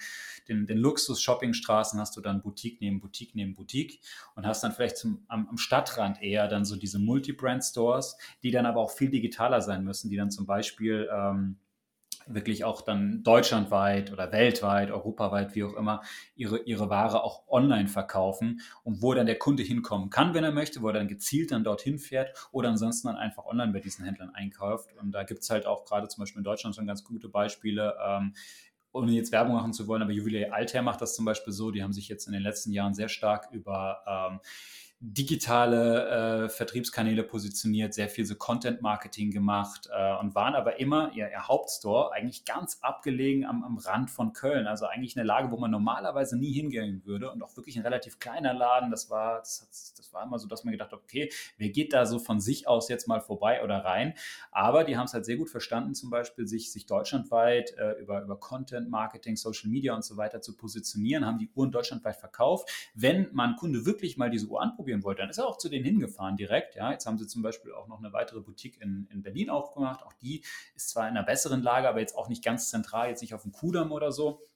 Speaker 1: den, den Luxus-Shoppingstraßen hast du dann Boutique neben Boutique neben Boutique und hast dann vielleicht zum, am, am Stadtrand eher dann so diese Multi-Brand-Stores, die dann aber auch viel digitaler sein müssen, die dann zum Beispiel ähm, wirklich auch dann deutschlandweit oder weltweit, europaweit, wie auch immer, ihre, ihre Ware auch online verkaufen und wo dann der Kunde hinkommen kann, wenn er möchte, wo er dann gezielt dann dorthin fährt oder ansonsten dann einfach online bei diesen Händlern einkauft. Und da gibt es halt auch gerade zum Beispiel in Deutschland schon ganz gute Beispiele. Ähm, ohne jetzt Werbung machen zu wollen, aber Juwelier Altair macht das zum Beispiel so. Die haben sich jetzt in den letzten Jahren sehr stark über ähm, digitale äh, Vertriebskanäle positioniert, sehr viel so Content-Marketing gemacht äh, und waren aber immer ihr, ihr, Hauptstore eigentlich ganz abgelegen am, am Rand von Köln. Also eigentlich eine Lage, wo man normalerweise nie hingehen würde und auch wirklich ein relativ kleiner Laden. Das war, das, das war immer so, dass man gedacht hat, okay, wer geht da so von sich aus jetzt mal vorbei oder rein? Aber die haben es halt sehr gut verstanden, zum Beispiel sich, sich deutschlandweit äh, über, über Content-Marketing, Social Media und so weiter zu positionieren, haben die Uhren deutschlandweit verkauft. Wenn man Kunde wirklich mal diese Uhr anprobiert, ausprobieren wollte, dann ist er auch zu denen hingefahren direkt. Ja, jetzt haben sie zum Beispiel auch noch eine weitere Boutique in, in Berlin aufgemacht. Auch die ist zwar in einer besseren Lage, aber jetzt auch nicht ganz zentral, jetzt nicht auf dem Kudamm oder so.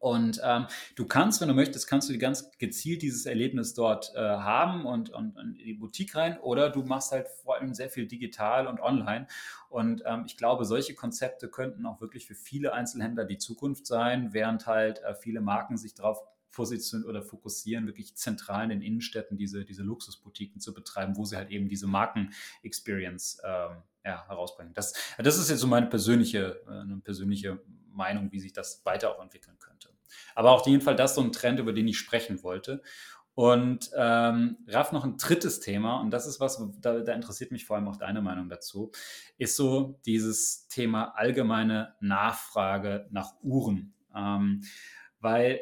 Speaker 1: Und ähm, du kannst, wenn du möchtest, kannst du ganz gezielt dieses Erlebnis dort äh, haben und, und, in die Boutique rein oder du machst halt vor allem sehr viel digital und online. Und ähm, ich glaube, solche Konzepte könnten auch wirklich für viele Einzelhändler die Zukunft sein, während halt äh, viele Marken sich darauf positionieren oder fokussieren, wirklich zentral in den Innenstädten diese, diese Luxusboutiquen zu betreiben, wo sie halt eben diese Marken-Experience ähm, ja, herausbringen. Das, das ist jetzt so meine persönliche, äh, eine persönliche Meinung, wie sich das weiter auch entwickeln könnte. Aber auf jeden Fall das so ein Trend, über den ich sprechen wollte. Und ähm, Raff, noch ein drittes Thema, und das ist was, da, da, interessiert mich vor allem auch deine Meinung dazu, ist so dieses Thema allgemeine Nachfrage nach Uhren. Ähm, weil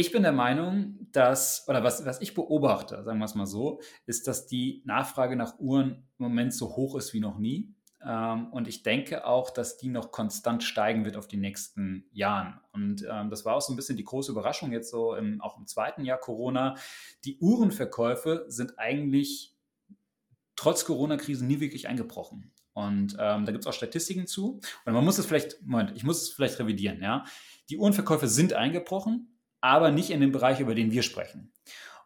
Speaker 1: ich bin der Meinung, dass, oder was, was ich beobachte, sagen wir es mal so, ist, dass die Nachfrage nach Uhren im Moment so hoch ist wie noch nie. Ähm, und ich denke auch, dass die noch konstant steigen wird auf die nächsten Jahren. Und ähm, das war auch so ein bisschen die große Überraschung jetzt so im, auch im zweiten Jahr Corona. Die Uhrenverkäufe sind eigentlich trotz Corona-Krise nie wirklich eingebrochen. Und ähm, da gibt es auch Statistiken zu. Und man muss es vielleicht, Moment, ich muss es vielleicht revidieren, ja. Die Uhrenverkäufe sind eingebrochen, aber nicht in dem Bereich, über den wir sprechen.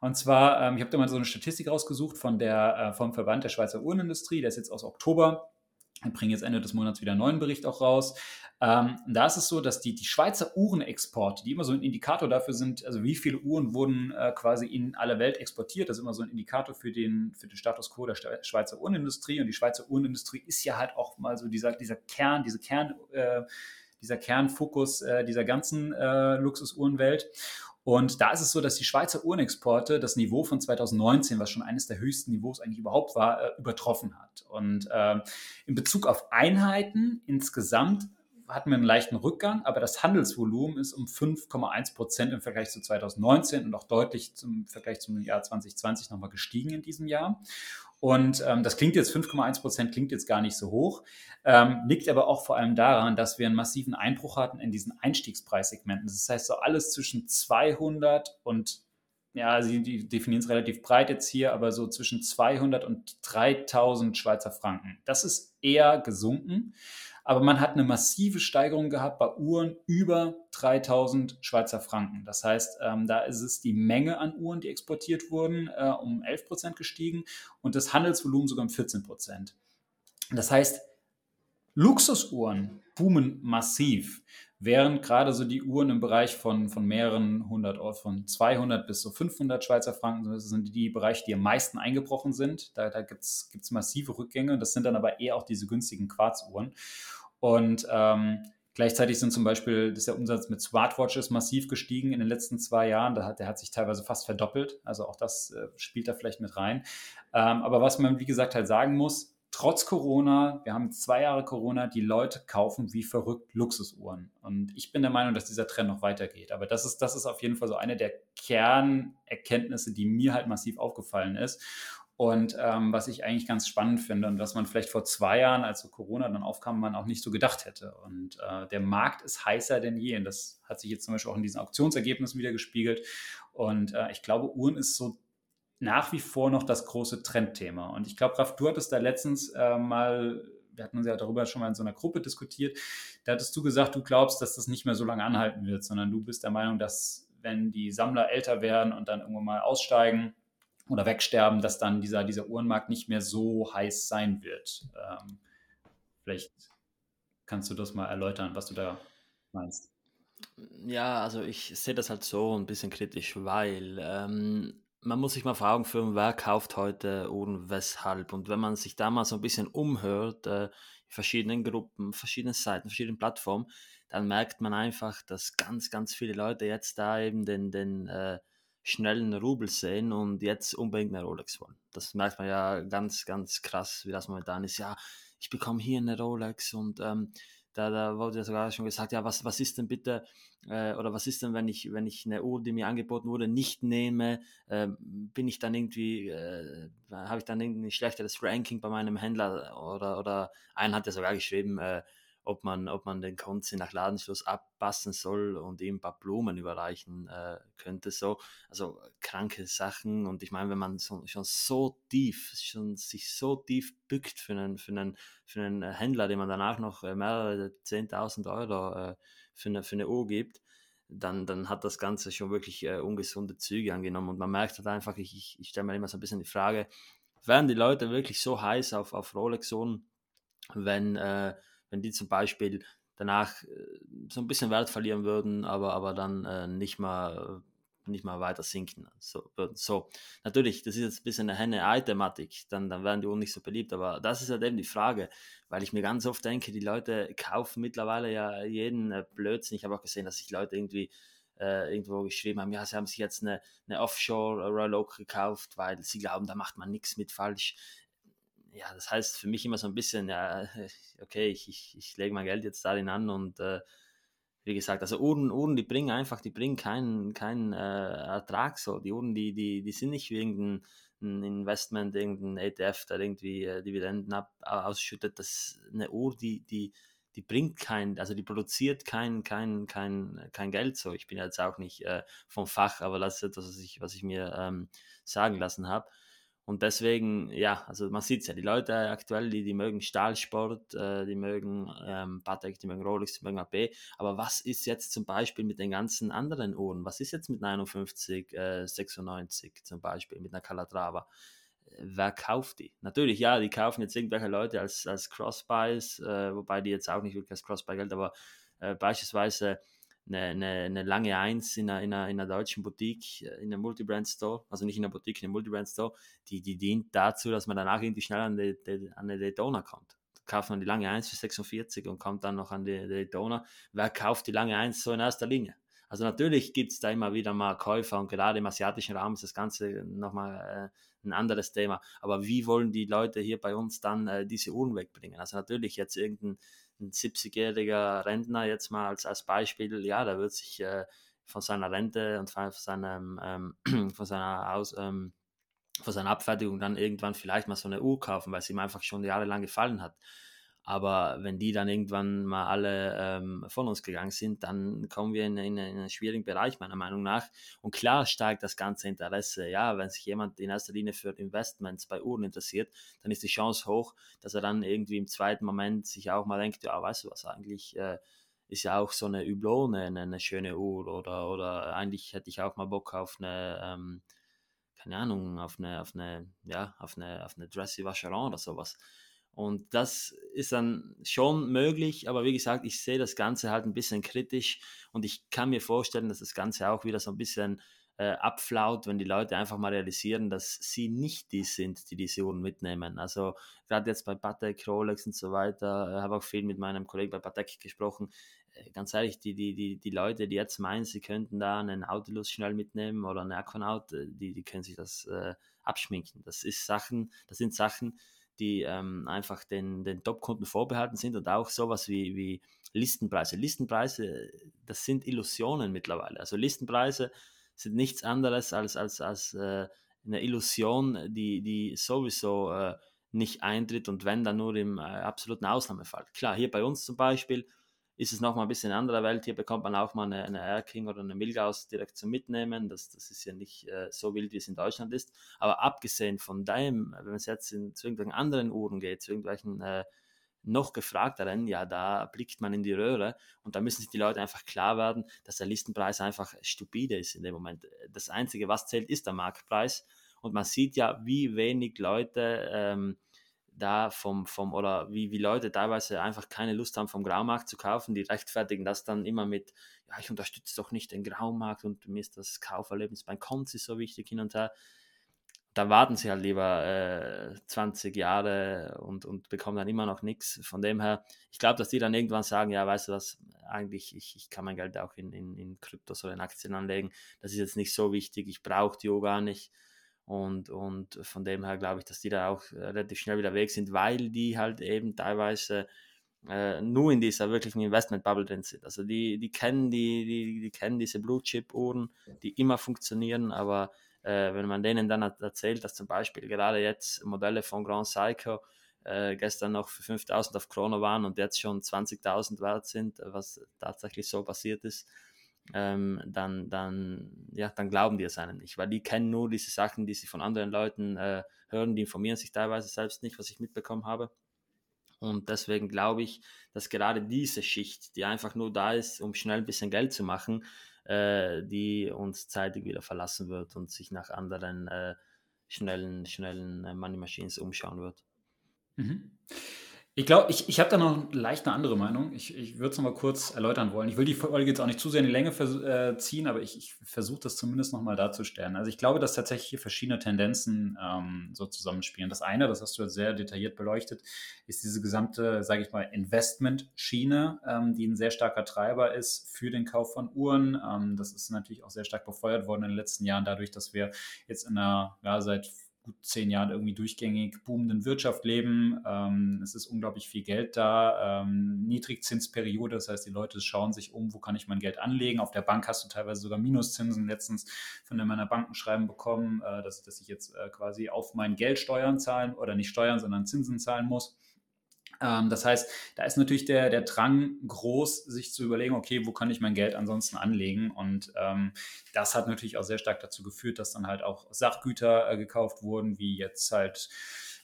Speaker 1: Und zwar, ähm, ich habe da mal so eine Statistik rausgesucht von der, äh, vom Verband der Schweizer Uhrenindustrie, der ist jetzt aus Oktober. Wir bringen jetzt Ende des Monats wieder einen neuen Bericht auch raus. Ähm, da ist es so, dass die, die Schweizer Uhrenexporte, die immer so ein Indikator dafür sind, also wie viele Uhren wurden äh, quasi in alle Welt exportiert, das ist immer so ein Indikator für den, für den Status quo der Schweizer Uhrenindustrie. Und die Schweizer Uhrenindustrie ist ja halt auch mal so dieser, dieser Kern, diese Kern. Äh, dieser Kernfokus äh, dieser ganzen äh, Luxusuhrenwelt. Und da ist es so, dass die Schweizer Uhrenexporte das Niveau von 2019, was schon eines der höchsten Niveaus eigentlich überhaupt war, äh, übertroffen hat. Und äh, in Bezug auf Einheiten insgesamt hatten wir einen leichten Rückgang, aber das Handelsvolumen ist um 5,1 Prozent im Vergleich zu 2019 und auch deutlich zum Vergleich zum Jahr 2020 nochmal gestiegen in diesem Jahr. Und ähm, das klingt jetzt 5,1 Prozent, klingt jetzt gar nicht so hoch, ähm, liegt aber auch vor allem daran, dass wir einen massiven Einbruch hatten in diesen Einstiegspreissegmenten. Das heißt, so alles zwischen 200 und ja, sie definieren es relativ breit jetzt hier, aber so zwischen 200 und 3000 Schweizer Franken. Das ist eher gesunken. Aber man hat eine massive Steigerung gehabt bei Uhren über 3000 Schweizer Franken. Das heißt, ähm, da ist es die Menge an Uhren, die exportiert wurden, äh, um 11 Prozent gestiegen und das Handelsvolumen sogar um 14 Prozent. Das heißt, Luxusuhren boomen massiv, während gerade so die Uhren im Bereich von, von mehreren hundert von 200 bis so 500 Schweizer Franken, sind die Bereiche, die am meisten eingebrochen sind. Da, da gibt es massive Rückgänge. Das sind dann aber eher auch diese günstigen Quarzuhren. Und ähm, gleichzeitig sind zum Beispiel ist der Umsatz mit Smartwatches massiv gestiegen in den letzten zwei Jahren. Der hat, der hat sich teilweise fast verdoppelt. Also auch das äh, spielt da vielleicht mit rein. Ähm, aber was man, wie gesagt, halt sagen muss, trotz Corona, wir haben zwei Jahre Corona, die Leute kaufen wie verrückt Luxusuhren. Und ich bin der Meinung, dass dieser Trend noch weitergeht. Aber das ist, das ist auf jeden Fall so eine der Kernerkenntnisse, die mir halt massiv aufgefallen ist. Und ähm, was ich eigentlich ganz spannend finde und was man vielleicht vor zwei Jahren, als so Corona dann aufkam, man auch nicht so gedacht hätte. Und äh, der Markt ist heißer denn je. Und das hat sich jetzt zum Beispiel auch in diesen Auktionsergebnissen wieder gespiegelt. Und äh, ich glaube, Uhren ist so nach wie vor noch das große Trendthema. Und ich glaube, Raf, du hattest da letztens äh, mal, wir hatten uns ja darüber schon mal in so einer Gruppe diskutiert, da hattest du gesagt, du glaubst, dass das nicht mehr so lange anhalten wird, sondern du bist der Meinung, dass wenn die Sammler älter werden und dann irgendwann mal aussteigen, oder wegsterben, dass dann dieser, dieser Uhrenmarkt nicht mehr so heiß sein wird. Ähm, vielleicht kannst du das mal erläutern, was du da meinst.
Speaker 2: Ja, also ich sehe das halt so ein bisschen kritisch, weil ähm, man muss sich mal Fragen führen, wer kauft heute Uhren, weshalb. Und wenn man sich da mal so ein bisschen umhört, äh, in verschiedenen Gruppen, verschiedenen Seiten, verschiedenen Plattformen, dann merkt man einfach, dass ganz, ganz viele Leute jetzt da eben den, den äh, schnellen Rubel sehen und jetzt unbedingt eine Rolex wollen. Das merkt man ja ganz, ganz krass, wie das momentan ist. Ja, ich bekomme hier eine Rolex und ähm, da, da wurde ja sogar schon gesagt, ja, was, was ist denn bitte, äh, oder was ist denn, wenn ich, wenn ich eine Uhr, die mir angeboten wurde, nicht nehme, äh, bin ich dann irgendwie, äh, habe ich dann irgendwie ein schlechteres Ranking bei meinem Händler oder, oder einen hat ja sogar geschrieben, äh, ob man, ob man den Konzi nach Ladenschluss abpassen soll und ihm ein paar Blumen überreichen äh, könnte. So, also kranke Sachen. Und ich meine, wenn man so, schon so tief, schon sich so tief bückt für einen, für einen, für einen Händler, dem man danach noch äh, mehrere 10.000 Euro äh, für, eine, für eine Uhr gibt, dann, dann hat das Ganze schon wirklich äh, ungesunde Züge angenommen. Und man merkt halt einfach, ich, ich, ich stelle mir immer so ein bisschen die Frage, werden die Leute wirklich so heiß auf, auf Rolex-Uhren, wenn, äh, wenn die zum Beispiel danach äh, so ein bisschen Wert verlieren würden, aber, aber dann äh, nicht mal nicht mal weiter sinken. So, So, natürlich, das ist jetzt ein bisschen eine Henne-Ei-Thematik, dann, dann werden die Uhren nicht so beliebt, aber das ist halt eben die Frage, weil ich mir ganz oft denke, die Leute kaufen mittlerweile ja jeden äh, Blödsinn. Ich habe auch gesehen, dass sich Leute irgendwie äh, irgendwo geschrieben haben, ja, sie haben sich jetzt eine, eine Offshore Royal Oak gekauft, weil sie glauben, da macht man nichts mit falsch. Ja, das heißt für mich immer so ein bisschen, ja, okay, ich, ich, ich lege mein Geld jetzt darin an und äh, wie gesagt, also Uhren, Uhren, die bringen einfach, die bringen keinen, keinen äh, Ertrag so. Die Uhren, die, die, die sind nicht wie irgendein Investment, irgendein ETF, der irgendwie äh, Dividenden ab, ausschüttet. Das eine Uhr, die, die, die bringt kein, also die produziert kein, kein, kein, kein Geld so. Ich bin jetzt auch nicht äh, vom Fach, aber das ist etwas, was ich, was ich mir ähm, sagen lassen habe. Und deswegen, ja, also man sieht es ja, die Leute aktuell, die, die mögen Stahlsport, äh, die mögen ähm, Patek, die mögen Rolex, die mögen AP. Aber was ist jetzt zum Beispiel mit den ganzen anderen Uhren? Was ist jetzt mit 59, äh, 96 zum Beispiel, mit einer Calatrava? Wer kauft die? Natürlich, ja, die kaufen jetzt irgendwelche Leute als, als Crossbuys, äh, wobei die jetzt auch nicht wirklich als Crossbuy gelten, aber äh, beispielsweise eine, eine, eine, lange Eins in einer, in, einer, in einer deutschen Boutique, äh, in einem Multibrand Store, also nicht in einer Boutique, in einem Multibrand Store, die, die dient dazu, dass man danach irgendwie schnell an die Daytona kommt. Kauft man die lange Eins für 46 und kommt dann noch an die, die Daytona. Wer kauft die lange Eins so in erster Linie? Also natürlich gibt es da immer wieder mal Käufer und gerade im asiatischen Raum ist das Ganze nochmal äh, ein anderes Thema. Aber wie wollen die Leute hier bei uns dann äh, diese Uhren wegbringen? Also natürlich jetzt irgendein ein 70-jähriger Rentner jetzt mal als, als Beispiel, ja, der wird sich äh, von seiner Rente und von, seinem, ähm, von seiner Aus, ähm, von seiner Abfertigung dann irgendwann vielleicht mal so eine Uhr kaufen, weil es ihm einfach schon jahrelang gefallen hat. Aber wenn die dann irgendwann mal alle ähm, von uns gegangen sind, dann kommen wir in, in, in, einen schwierigen Bereich, meiner Meinung nach. Und klar steigt das ganze Interesse. Ja, wenn sich jemand in erster Linie für Investments bei Uhren interessiert, dann ist die Chance hoch, dass er dann irgendwie im zweiten Moment sich auch mal denkt, ja, weißt du was, eigentlich äh, ist ja auch so eine Hublot eine, eine, schöne Uhr oder, oder eigentlich hätte ich auch mal Bock auf eine, ähm, keine Ahnung, auf eine, auf eine, ja, auf eine, auf eine Dressy Vacheron oder sowas. Und das ist dann schon möglich, aber wie gesagt, ich sehe das Ganze halt ein bisschen kritisch und ich kann mir vorstellen, dass das Ganze auch wieder so ein bisschen äh, abflaut, wenn die Leute einfach mal realisieren, dass sie nicht die sind, die diese Uhren mitnehmen. Also gerade jetzt bei Patek, Rolex und so weiter, äh, habe auch viel mit meinem Kollegen bei Patek gesprochen. Äh, ganz ehrlich, die, die, die, die Leute, die jetzt meinen, sie könnten da einen Autilus schnell mitnehmen oder einen Aquanaut, äh, die, die können sich das äh, abschminken. Das ist Sachen, das sind Sachen, die ähm, einfach den, den Top-Kunden vorbehalten sind und auch sowas wie, wie Listenpreise. Listenpreise, das sind Illusionen mittlerweile. Also Listenpreise sind nichts anderes als, als, als äh, eine Illusion, die, die sowieso äh, nicht eintritt und wenn dann nur im äh, absoluten Ausnahmefall. Klar, hier bei uns zum Beispiel ist es nochmal ein bisschen eine andere Welt. Hier bekommt man auch mal eine, eine Erking oder eine Milgaus direkt zum Mitnehmen. Das, das ist ja nicht äh, so wild, wie es in Deutschland ist. Aber abgesehen von dem, wenn es jetzt in, zu irgendwelchen anderen Uhren geht, zu irgendwelchen äh, noch gefragteren, ja, da blickt man in die Röhre und da müssen sich die Leute einfach klar werden, dass der Listenpreis einfach stupide ist in dem Moment. Das Einzige, was zählt, ist der Marktpreis. Und man sieht ja, wie wenig Leute ähm, da vom, vom oder wie, wie Leute teilweise einfach keine Lust haben, vom Graumarkt zu kaufen, die rechtfertigen das dann immer mit, ja, ich unterstütze doch nicht den Graumarkt und mir ist das Kauferlebnis beim Konzi so wichtig hin und her. Da warten sie halt lieber äh, 20 Jahre und, und bekommen dann immer noch nichts. Von dem her, ich glaube, dass die dann irgendwann sagen, ja, weißt du was, eigentlich, ich, ich kann mein Geld auch in, in, in Kryptos oder in Aktien anlegen. Das ist jetzt nicht so wichtig, ich brauche die gar nicht. Und, und von dem her glaube ich, dass die da auch relativ schnell wieder weg sind, weil die halt eben teilweise äh, nur in dieser wirklichen Investment-Bubble drin sind. Also die, die kennen die, die, die kennen diese Blue-Chip-Uhren, die immer funktionieren, aber äh, wenn man denen dann erzählt, dass zum Beispiel gerade jetzt Modelle von Grand Psycho äh, gestern noch für 5000 auf Chrono waren und jetzt schon 20.000 wert sind, was tatsächlich so passiert ist, ähm, dann, dann, ja, dann glauben die es einem nicht, weil die kennen nur diese Sachen, die sie von anderen Leuten äh, hören, die informieren sich teilweise selbst nicht, was ich mitbekommen habe. Und deswegen glaube ich, dass gerade diese Schicht, die einfach nur da ist, um schnell ein bisschen Geld zu machen, äh, die uns zeitig wieder verlassen wird und sich nach anderen äh, schnellen, schnellen äh, Money Machines umschauen wird.
Speaker 1: Mhm. Ich glaube, ich, ich habe da noch leicht eine andere Meinung. Ich, ich würde es noch mal kurz erläutern wollen. Ich will die Folge jetzt auch nicht zu sehr in die Länge äh, ziehen, aber ich, ich versuche das zumindest noch mal darzustellen. Also ich glaube, dass tatsächlich hier verschiedene Tendenzen ähm, so zusammenspielen. Das eine, das hast du jetzt sehr detailliert beleuchtet, ist diese gesamte, sage ich mal, Investment-Schiene, ähm, die ein sehr starker Treiber ist für den Kauf von Uhren. Ähm, das ist natürlich auch sehr stark befeuert worden in den letzten Jahren, dadurch, dass wir jetzt in einer, ja, seit gut zehn Jahren irgendwie durchgängig boomenden Wirtschaft leben. Ähm, es ist unglaublich viel Geld da, ähm, Niedrigzinsperiode, das heißt, die Leute schauen sich um, wo kann ich mein Geld anlegen. Auf der Bank hast du teilweise sogar Minuszinsen. Letztens von meiner Bankenschreiben bekommen, äh, dass, dass ich jetzt äh, quasi auf mein Geld Steuern zahlen oder nicht Steuern, sondern Zinsen zahlen muss. Ähm, das heißt, da ist natürlich der, der Drang groß, sich zu überlegen, okay, wo kann ich mein Geld ansonsten anlegen? Und ähm, das hat natürlich auch sehr stark dazu geführt, dass dann halt auch Sachgüter äh, gekauft wurden, wie jetzt halt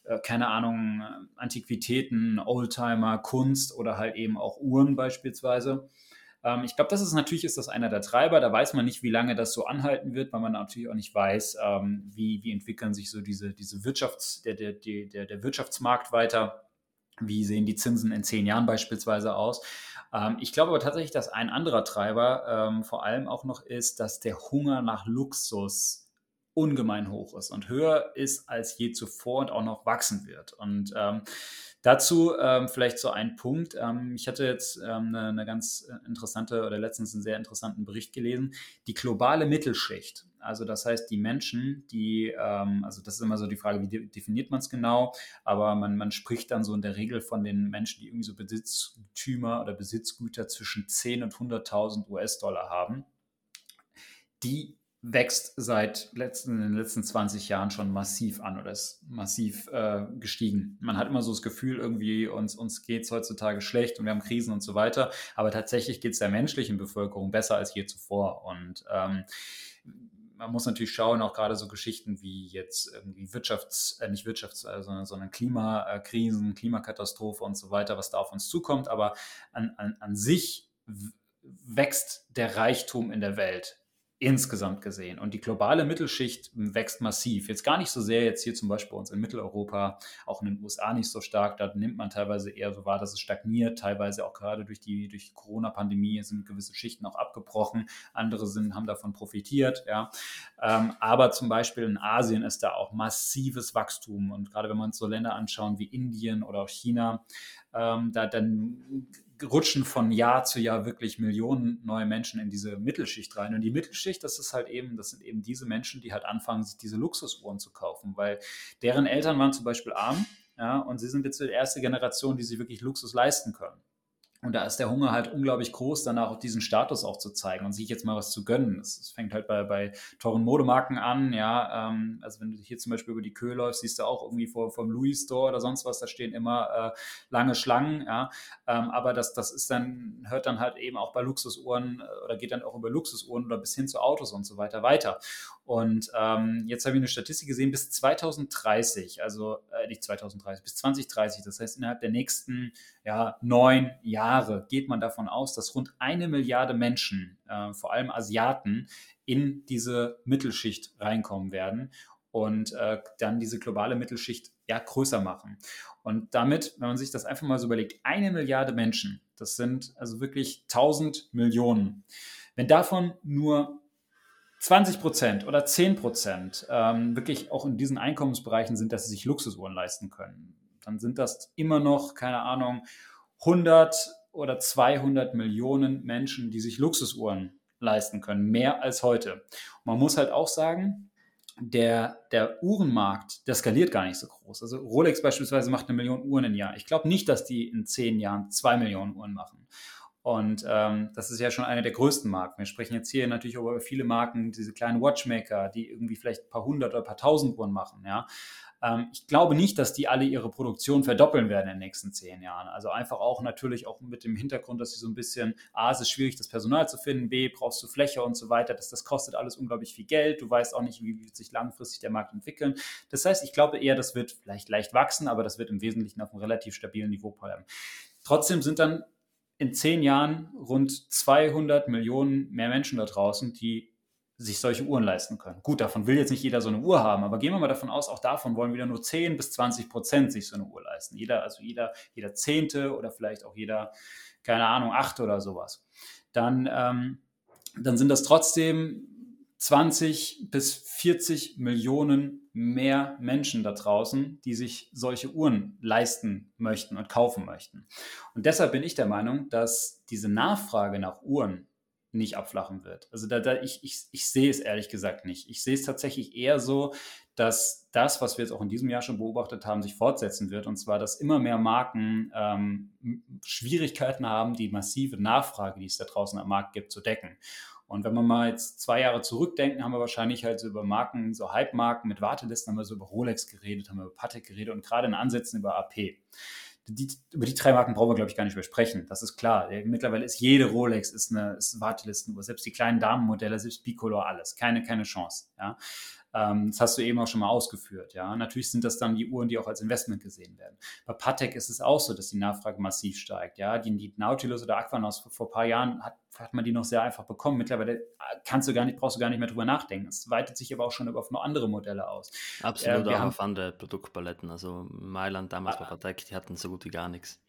Speaker 1: äh, keine Ahnung, Antiquitäten, Oldtimer, Kunst oder halt eben auch Uhren beispielsweise. Ähm, ich glaube, das ist natürlich ist das einer der Treiber. Da weiß man nicht, wie lange das so anhalten wird, weil man natürlich auch nicht weiß, ähm, wie, wie entwickeln sich so diese, diese Wirtschafts-, der, der, der, der Wirtschaftsmarkt weiter wie sehen die Zinsen in zehn Jahren beispielsweise aus? Ähm, ich glaube aber tatsächlich, dass ein anderer Treiber ähm, vor allem auch noch ist, dass der Hunger nach Luxus ungemein hoch ist und höher ist als je zuvor und auch noch wachsen wird. Und ähm, dazu ähm, vielleicht so ein Punkt. Ähm, ich hatte jetzt ähm, eine, eine, ganz interessante oder letztens einen sehr interessanten Bericht gelesen. Die globale Mittelschicht, also das heißt die Menschen, die, ähm, also das ist immer so die Frage, wie definiert man es genau, aber man, man spricht dann so in der Regel von den Menschen, die irgendwie so Besitztümer oder Besitzgüter zwischen 10 und 100.000 US-Dollar haben. Die wächst seit letzten, den letzten 20 Jahren schon massiv an oder ist massiv äh, gestiegen. Man hat immer so das Gefühl, irgendwie uns, uns geht es heutzutage schlecht und wir haben Krisen und so weiter, aber tatsächlich geht es der menschlichen Bevölkerung besser als je zuvor und ähm, man muss natürlich schauen, auch gerade so Geschichten wie jetzt irgendwie Wirtschafts-, äh, nicht Wirtschafts-, äh, sondern, sondern Klimakrisen, Klimakatastrophe und so weiter, was da auf uns zukommt. Aber an, an, an sich wächst der Reichtum in der Welt insgesamt gesehen. Und die globale Mittelschicht wächst massiv. Jetzt gar nicht so sehr jetzt hier zum Beispiel bei uns in Mitteleuropa, auch in den USA nicht so stark. Da nimmt man teilweise eher so wahr, dass es stagniert. Teilweise auch gerade durch die, durch die Corona-Pandemie sind gewisse Schichten auch abgebrochen. Andere sind, haben davon profitiert. Ja. Ähm, aber zum Beispiel in Asien ist da auch massives Wachstum. Und gerade wenn man so Länder anschauen wie Indien oder auch China, ähm, da dann rutschen von Jahr zu Jahr wirklich Millionen neue Menschen in diese Mittelschicht rein. Und die Mittelschicht, das ist halt eben, das sind eben diese Menschen, die halt anfangen, sich diese Luxusuhren zu kaufen, weil deren Eltern waren zum Beispiel arm, ja, und sie sind jetzt die erste Generation, die sich wirklich Luxus leisten können. Und da ist der Hunger halt unglaublich groß, danach auch diesen Status auch zu zeigen und sich jetzt mal was zu gönnen. Das, fängt halt bei, bei teuren Modemarken an, ja. Ähm, also wenn du hier zum Beispiel über die Kö läufst, siehst du auch irgendwie vor vom Louis Store oder sonst was, da stehen immer äh, lange Schlangen, ja. Ähm, aber das, das ist dann, hört dann halt eben auch bei Luxusuhren äh, oder geht dann auch über Luxusuhren oder bis hin zu Autos und so weiter weiter. Und ähm, jetzt habe ich eine Statistik gesehen, bis 2030, also äh, nicht 2030, bis 2030, das heißt innerhalb der nächsten ja, neun Jahre geht man davon aus, dass rund eine Milliarde Menschen, äh, vor allem Asiaten, in diese Mittelschicht reinkommen werden und äh, dann diese globale Mittelschicht ja größer machen. Und damit, wenn man sich das einfach mal so überlegt, eine Milliarde Menschen, das sind also wirklich 1000 Millionen. Wenn davon nur 20 Prozent oder 10 Prozent ähm, wirklich auch in diesen Einkommensbereichen sind, dass sie sich Luxusuhren leisten können, dann sind das immer noch, keine Ahnung, 100 oder 200 Millionen Menschen, die sich Luxusuhren leisten können, mehr als heute. Und man muss halt auch sagen, der, der Uhrenmarkt, der skaliert gar nicht so groß. Also Rolex beispielsweise macht eine Million Uhren im Jahr. Ich glaube nicht, dass die in zehn Jahren zwei Millionen Uhren machen. Und ähm, das ist ja schon eine der größten Marken. Wir sprechen jetzt hier natürlich über viele Marken, diese kleinen Watchmaker, die irgendwie vielleicht ein paar hundert oder ein paar tausend Uhren machen. Ja? Ähm, ich glaube nicht, dass die alle ihre Produktion verdoppeln werden in den nächsten zehn Jahren. Also einfach auch natürlich auch mit dem Hintergrund, dass sie so ein bisschen, A, es ist schwierig, das Personal zu finden, B, brauchst du Fläche und so weiter. Das, das kostet alles unglaublich viel Geld. Du weißt auch nicht, wie wird sich langfristig der Markt entwickeln. Das heißt, ich glaube eher, das wird vielleicht leicht wachsen, aber das wird im Wesentlichen auf einem relativ stabilen Niveau bleiben. Trotzdem sind dann in zehn Jahren rund 200 Millionen mehr Menschen da draußen, die sich solche Uhren leisten können. Gut, davon will jetzt nicht jeder so eine Uhr haben, aber gehen wir mal davon aus, auch davon wollen wieder nur 10 bis 20 Prozent sich so eine Uhr leisten. Jeder, also jeder, jeder Zehnte oder vielleicht auch jeder, keine Ahnung, Achte oder sowas. Dann, ähm, dann sind das trotzdem 20 bis 40 Millionen mehr Menschen da draußen, die sich solche Uhren leisten möchten und kaufen möchten. Und deshalb bin ich der Meinung, dass diese Nachfrage nach Uhren nicht abflachen wird. Also da, da ich, ich, ich sehe es ehrlich gesagt nicht. Ich sehe es tatsächlich eher so, dass das, was wir jetzt auch in diesem Jahr schon beobachtet haben, sich fortsetzen wird. Und zwar, dass immer mehr Marken ähm, Schwierigkeiten haben, die massive Nachfrage, die es da draußen am Markt gibt, zu decken. Und wenn wir mal jetzt zwei Jahre zurückdenken, haben wir wahrscheinlich halt so über Marken, so Hype-Marken mit Wartelisten, haben wir so über Rolex geredet, haben wir über Patek geredet und gerade in Ansätzen über AP. Die, über die drei Marken brauchen wir, glaube ich, gar nicht mehr sprechen. Das ist klar. Mittlerweile ist jede Rolex ist eine ist Wartelistenuhr, selbst die kleinen Damenmodelle, selbst Piccolo, alles. Keine, keine Chance. Ja. Ähm, das hast du eben auch schon mal ausgeführt. Ja, natürlich sind das dann die Uhren, die auch als Investment gesehen werden. Bei Patek ist es auch so, dass die Nachfrage massiv steigt. Ja, die, die Nautilus oder Aquanaut vor, vor ein paar Jahren hat, hat man die noch sehr einfach bekommen. Mittlerweile äh, kannst du gar nicht, brauchst du gar nicht mehr drüber nachdenken. Es weitet sich aber auch schon über noch andere Modelle aus.
Speaker 2: Absolut, äh, auch auf andere Produktpaletten. Also Mailand damals bei Patek, die hatten so gut wie gar nichts.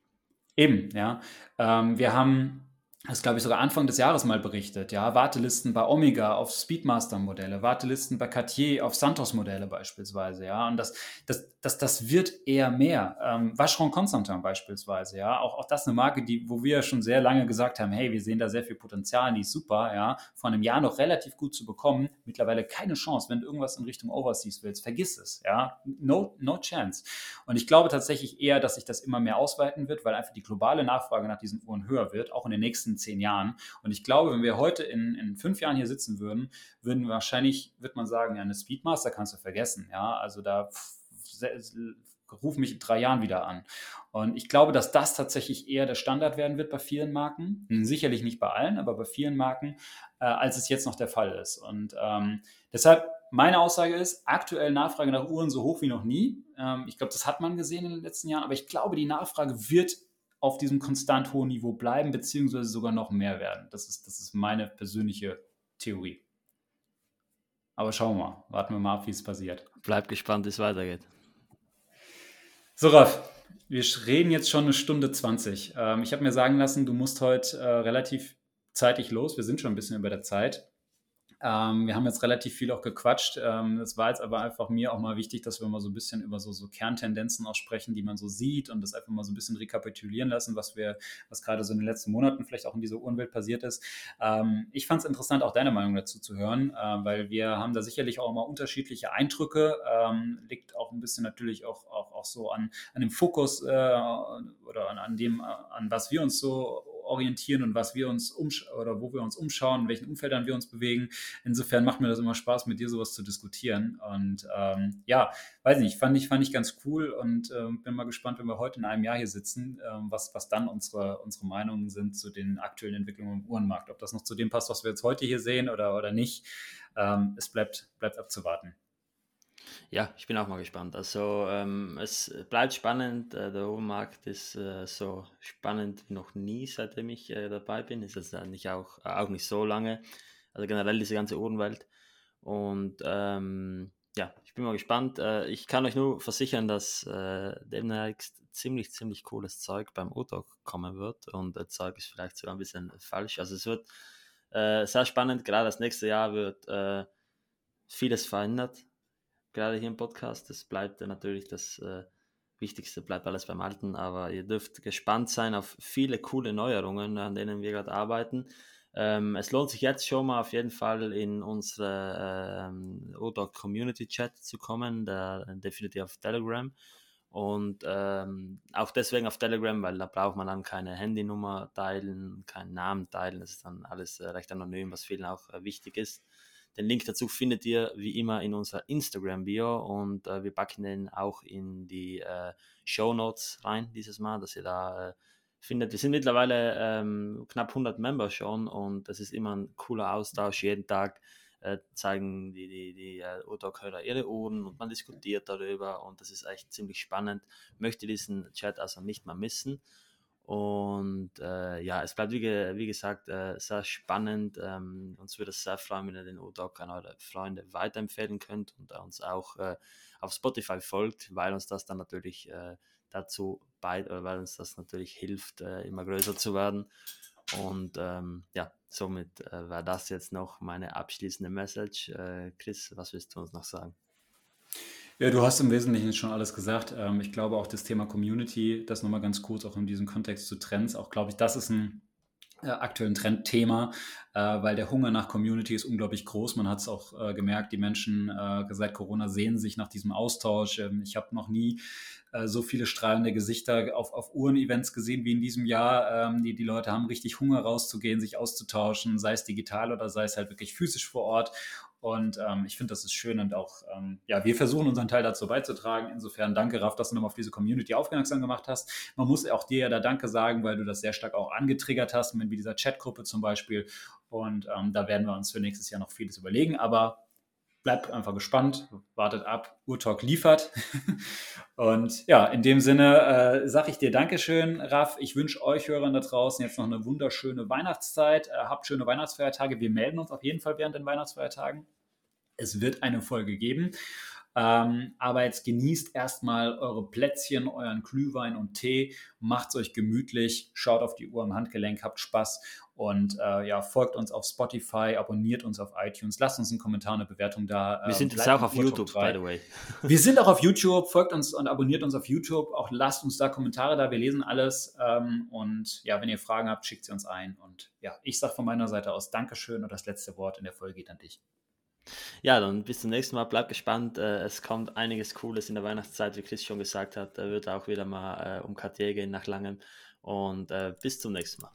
Speaker 1: Eben, ja. Ähm, wir haben das glaube ich sogar Anfang des Jahres mal berichtet, ja, Wartelisten bei Omega auf Speedmaster-Modelle, Wartelisten bei Cartier auf Santos-Modelle beispielsweise, ja, und das, das, das, das wird eher mehr. Ähm, Vacheron Constantin beispielsweise, ja, auch, auch das eine Marke, die, wo wir schon sehr lange gesagt haben, hey, wir sehen da sehr viel Potenzial, die ist super, ja, vor einem Jahr noch relativ gut zu bekommen, mittlerweile keine Chance, wenn du irgendwas in Richtung Overseas willst, vergiss es, ja, no, no chance. Und ich glaube tatsächlich eher, dass sich das immer mehr ausweiten wird, weil einfach die globale Nachfrage nach diesen Uhren höher wird, auch in den nächsten nächsten zehn Jahren. Und ich glaube, wenn wir heute in, in fünf Jahren hier sitzen würden, würden wahrscheinlich, wird man sagen, eine Speedmaster kannst du vergessen. Ja, also da ruf mich in drei Jahren wieder an. Und ich glaube, dass das tatsächlich eher der Standard werden wird bei vielen Marken. Sicherlich nicht bei allen, aber bei vielen Marken, äh, als es jetzt noch der Fall ist. Und ähm, deshalb meine Aussage ist, aktuell Nachfrage nach Uhren so hoch wie noch nie. Ähm, ich glaube, das hat man gesehen in den letzten Jahren, aber ich glaube, die Nachfrage wird auf diesem konstant hohen Niveau bleiben, beziehungsweise sogar noch mehr werden. Das ist, das ist meine persönliche Theorie. Aber schauen wir mal, warten wir mal ab, wie es passiert.
Speaker 2: Bleib gespannt, wie es weitergeht.
Speaker 1: So, Ralf, wir reden jetzt schon eine Stunde 20. Ähm, ich habe mir sagen lassen, du musst heute äh, relativ zeitig los. Wir sind schon ein bisschen über der Zeit. Ähm, wir haben jetzt relativ viel auch gequatscht. Ähm, das war jetzt aber einfach mir auch mal wichtig, dass wir mal so ein bisschen über so, so Kerntendenzen auch sprechen, die man so sieht und das einfach mal so ein bisschen rekapitulieren lassen, was wir, was gerade so in den letzten Monaten vielleicht auch in dieser Uhrenwelt passiert ist. Ähm, ich fand es interessant, auch deine Meinung dazu zu hören, äh, weil wir haben da sicherlich auch mal unterschiedliche Eindrücke. Ähm, liegt auch ein bisschen natürlich auch, auch, auch so an, an dem Fokus äh, oder an, an dem, an was wir uns so orientieren und was wir uns oder wo wir uns umschauen, in welchen Umfeldern wir uns bewegen. Insofern macht mir das immer Spaß, mit dir sowas zu diskutieren. Und ähm, ja, weiß nicht, fand ich, fand ich ganz cool und äh, bin mal gespannt, wenn wir heute in einem Jahr hier sitzen, äh, was, was dann unsere, unsere Meinungen sind zu den aktuellen Entwicklungen im Uhrenmarkt. Ob das noch zu dem passt, was wir jetzt heute hier sehen oder, oder nicht. Ähm, es bleibt, bleibt abzuwarten.
Speaker 2: Ja, ich bin auch mal gespannt. Also ähm, es bleibt spannend. Äh, der Rohmarkt ist äh, so spannend wie noch nie, seitdem ich äh, dabei bin. Ist jetzt eigentlich auch, äh, auch nicht so lange. Also generell diese ganze Uhrenwelt. Und ähm, ja, ich bin mal gespannt. Äh, ich kann euch nur versichern, dass demnächst ziemlich, ziemlich cooles Zeug beim Udog kommen wird. Und das Zeug ist vielleicht sogar ein bisschen falsch. Also es wird sehr spannend. Gerade das nächste Jahr wird vieles verändert gerade hier im Podcast. Das bleibt natürlich das äh, Wichtigste bleibt alles beim Alten, aber ihr dürft gespannt sein auf viele coole Neuerungen, an denen wir gerade arbeiten. Ähm, es lohnt sich jetzt schon mal auf jeden Fall in unsere ähm, ODOC Community Chat zu kommen, der definitiv auf Telegram. Und ähm, auch deswegen auf Telegram, weil da braucht man dann keine Handynummer teilen, keinen Namen teilen. Das ist dann alles äh, recht anonym, was vielen auch äh, wichtig ist. Den Link dazu findet ihr wie immer in unserer Instagram-Bio und äh, wir packen den auch in die äh, Show Notes rein dieses Mal, dass ihr da äh, findet. Wir sind mittlerweile ähm, knapp 100 Member schon und das ist immer ein cooler Austausch. Jeden Tag äh, zeigen die, die, die äh, Urtalk-Hörer ihre Uhren und man diskutiert darüber und das ist echt ziemlich spannend. Möchte diesen Chat also nicht mal missen. Und äh, ja, es bleibt wie, wie gesagt äh, sehr spannend. Ähm, uns würde es sehr freuen, wenn ihr den O-Doc an eure Freunde weiterempfehlen könnt und uns auch äh, auf Spotify folgt, weil uns das dann natürlich äh, dazu bei, weil uns das natürlich hilft, äh, immer größer zu werden. Und ähm, ja, somit äh, war das jetzt noch meine abschließende Message. Äh, Chris, was willst du uns noch sagen?
Speaker 1: Ja, du hast im Wesentlichen schon alles gesagt. Ähm, ich glaube auch das Thema Community, das nochmal ganz kurz auch in diesem Kontext zu Trends, auch glaube ich, das ist ein äh, aktuellen Trendthema, äh, weil der Hunger nach Community ist unglaublich groß. Man hat es auch äh, gemerkt, die Menschen seit Corona sehen sich nach diesem Austausch. Ähm, ich habe noch nie so viele strahlende Gesichter auf, auf Uhren-Events gesehen wie in diesem Jahr. Ähm, die, die Leute haben richtig Hunger rauszugehen, sich auszutauschen, sei es digital oder sei es halt wirklich physisch vor Ort. Und ähm, ich finde, das ist schön und auch, ähm, ja, wir versuchen unseren Teil dazu beizutragen. Insofern danke, Raff, dass du nochmal auf diese Community aufmerksam gemacht hast. Man muss auch dir ja da Danke sagen, weil du das sehr stark auch angetriggert hast, mit dieser Chatgruppe zum Beispiel. Und ähm, da werden wir uns für nächstes Jahr noch vieles überlegen. Aber bleibt einfach gespannt, wartet ab, Urtalk liefert. und ja, in dem Sinne äh, sage ich dir Dankeschön, Raff. Ich wünsche euch Hörern da draußen jetzt noch eine wunderschöne Weihnachtszeit. Äh, habt schöne Weihnachtsfeiertage. Wir melden uns auf jeden Fall während den Weihnachtsfeiertagen. Es wird eine Folge geben. Ähm, aber jetzt genießt erstmal eure Plätzchen, euren Glühwein und Tee, macht es euch gemütlich, schaut auf die Uhr im Handgelenk, habt Spaß und äh, ja, folgt uns auf Spotify, abonniert uns auf iTunes, lasst uns einen Kommentar, eine Bewertung da.
Speaker 2: Wir sind jetzt auch auf YouTube, by the way.
Speaker 1: Wir sind auch auf YouTube, folgt uns und abonniert uns auf YouTube. Auch lasst uns da Kommentare da, wir lesen alles. Ähm, und ja, wenn ihr Fragen habt, schickt sie uns ein. Und ja, ich sage von meiner Seite aus Dankeschön und das letzte Wort in der Folge geht an dich.
Speaker 2: Ja, dann bis zum nächsten Mal. Bleibt gespannt. Äh, es kommt einiges Cooles in der Weihnachtszeit, wie Chris schon gesagt hat. Da wird auch wieder mal äh, um Cartier gehen nach langem. Und äh, bis zum nächsten Mal.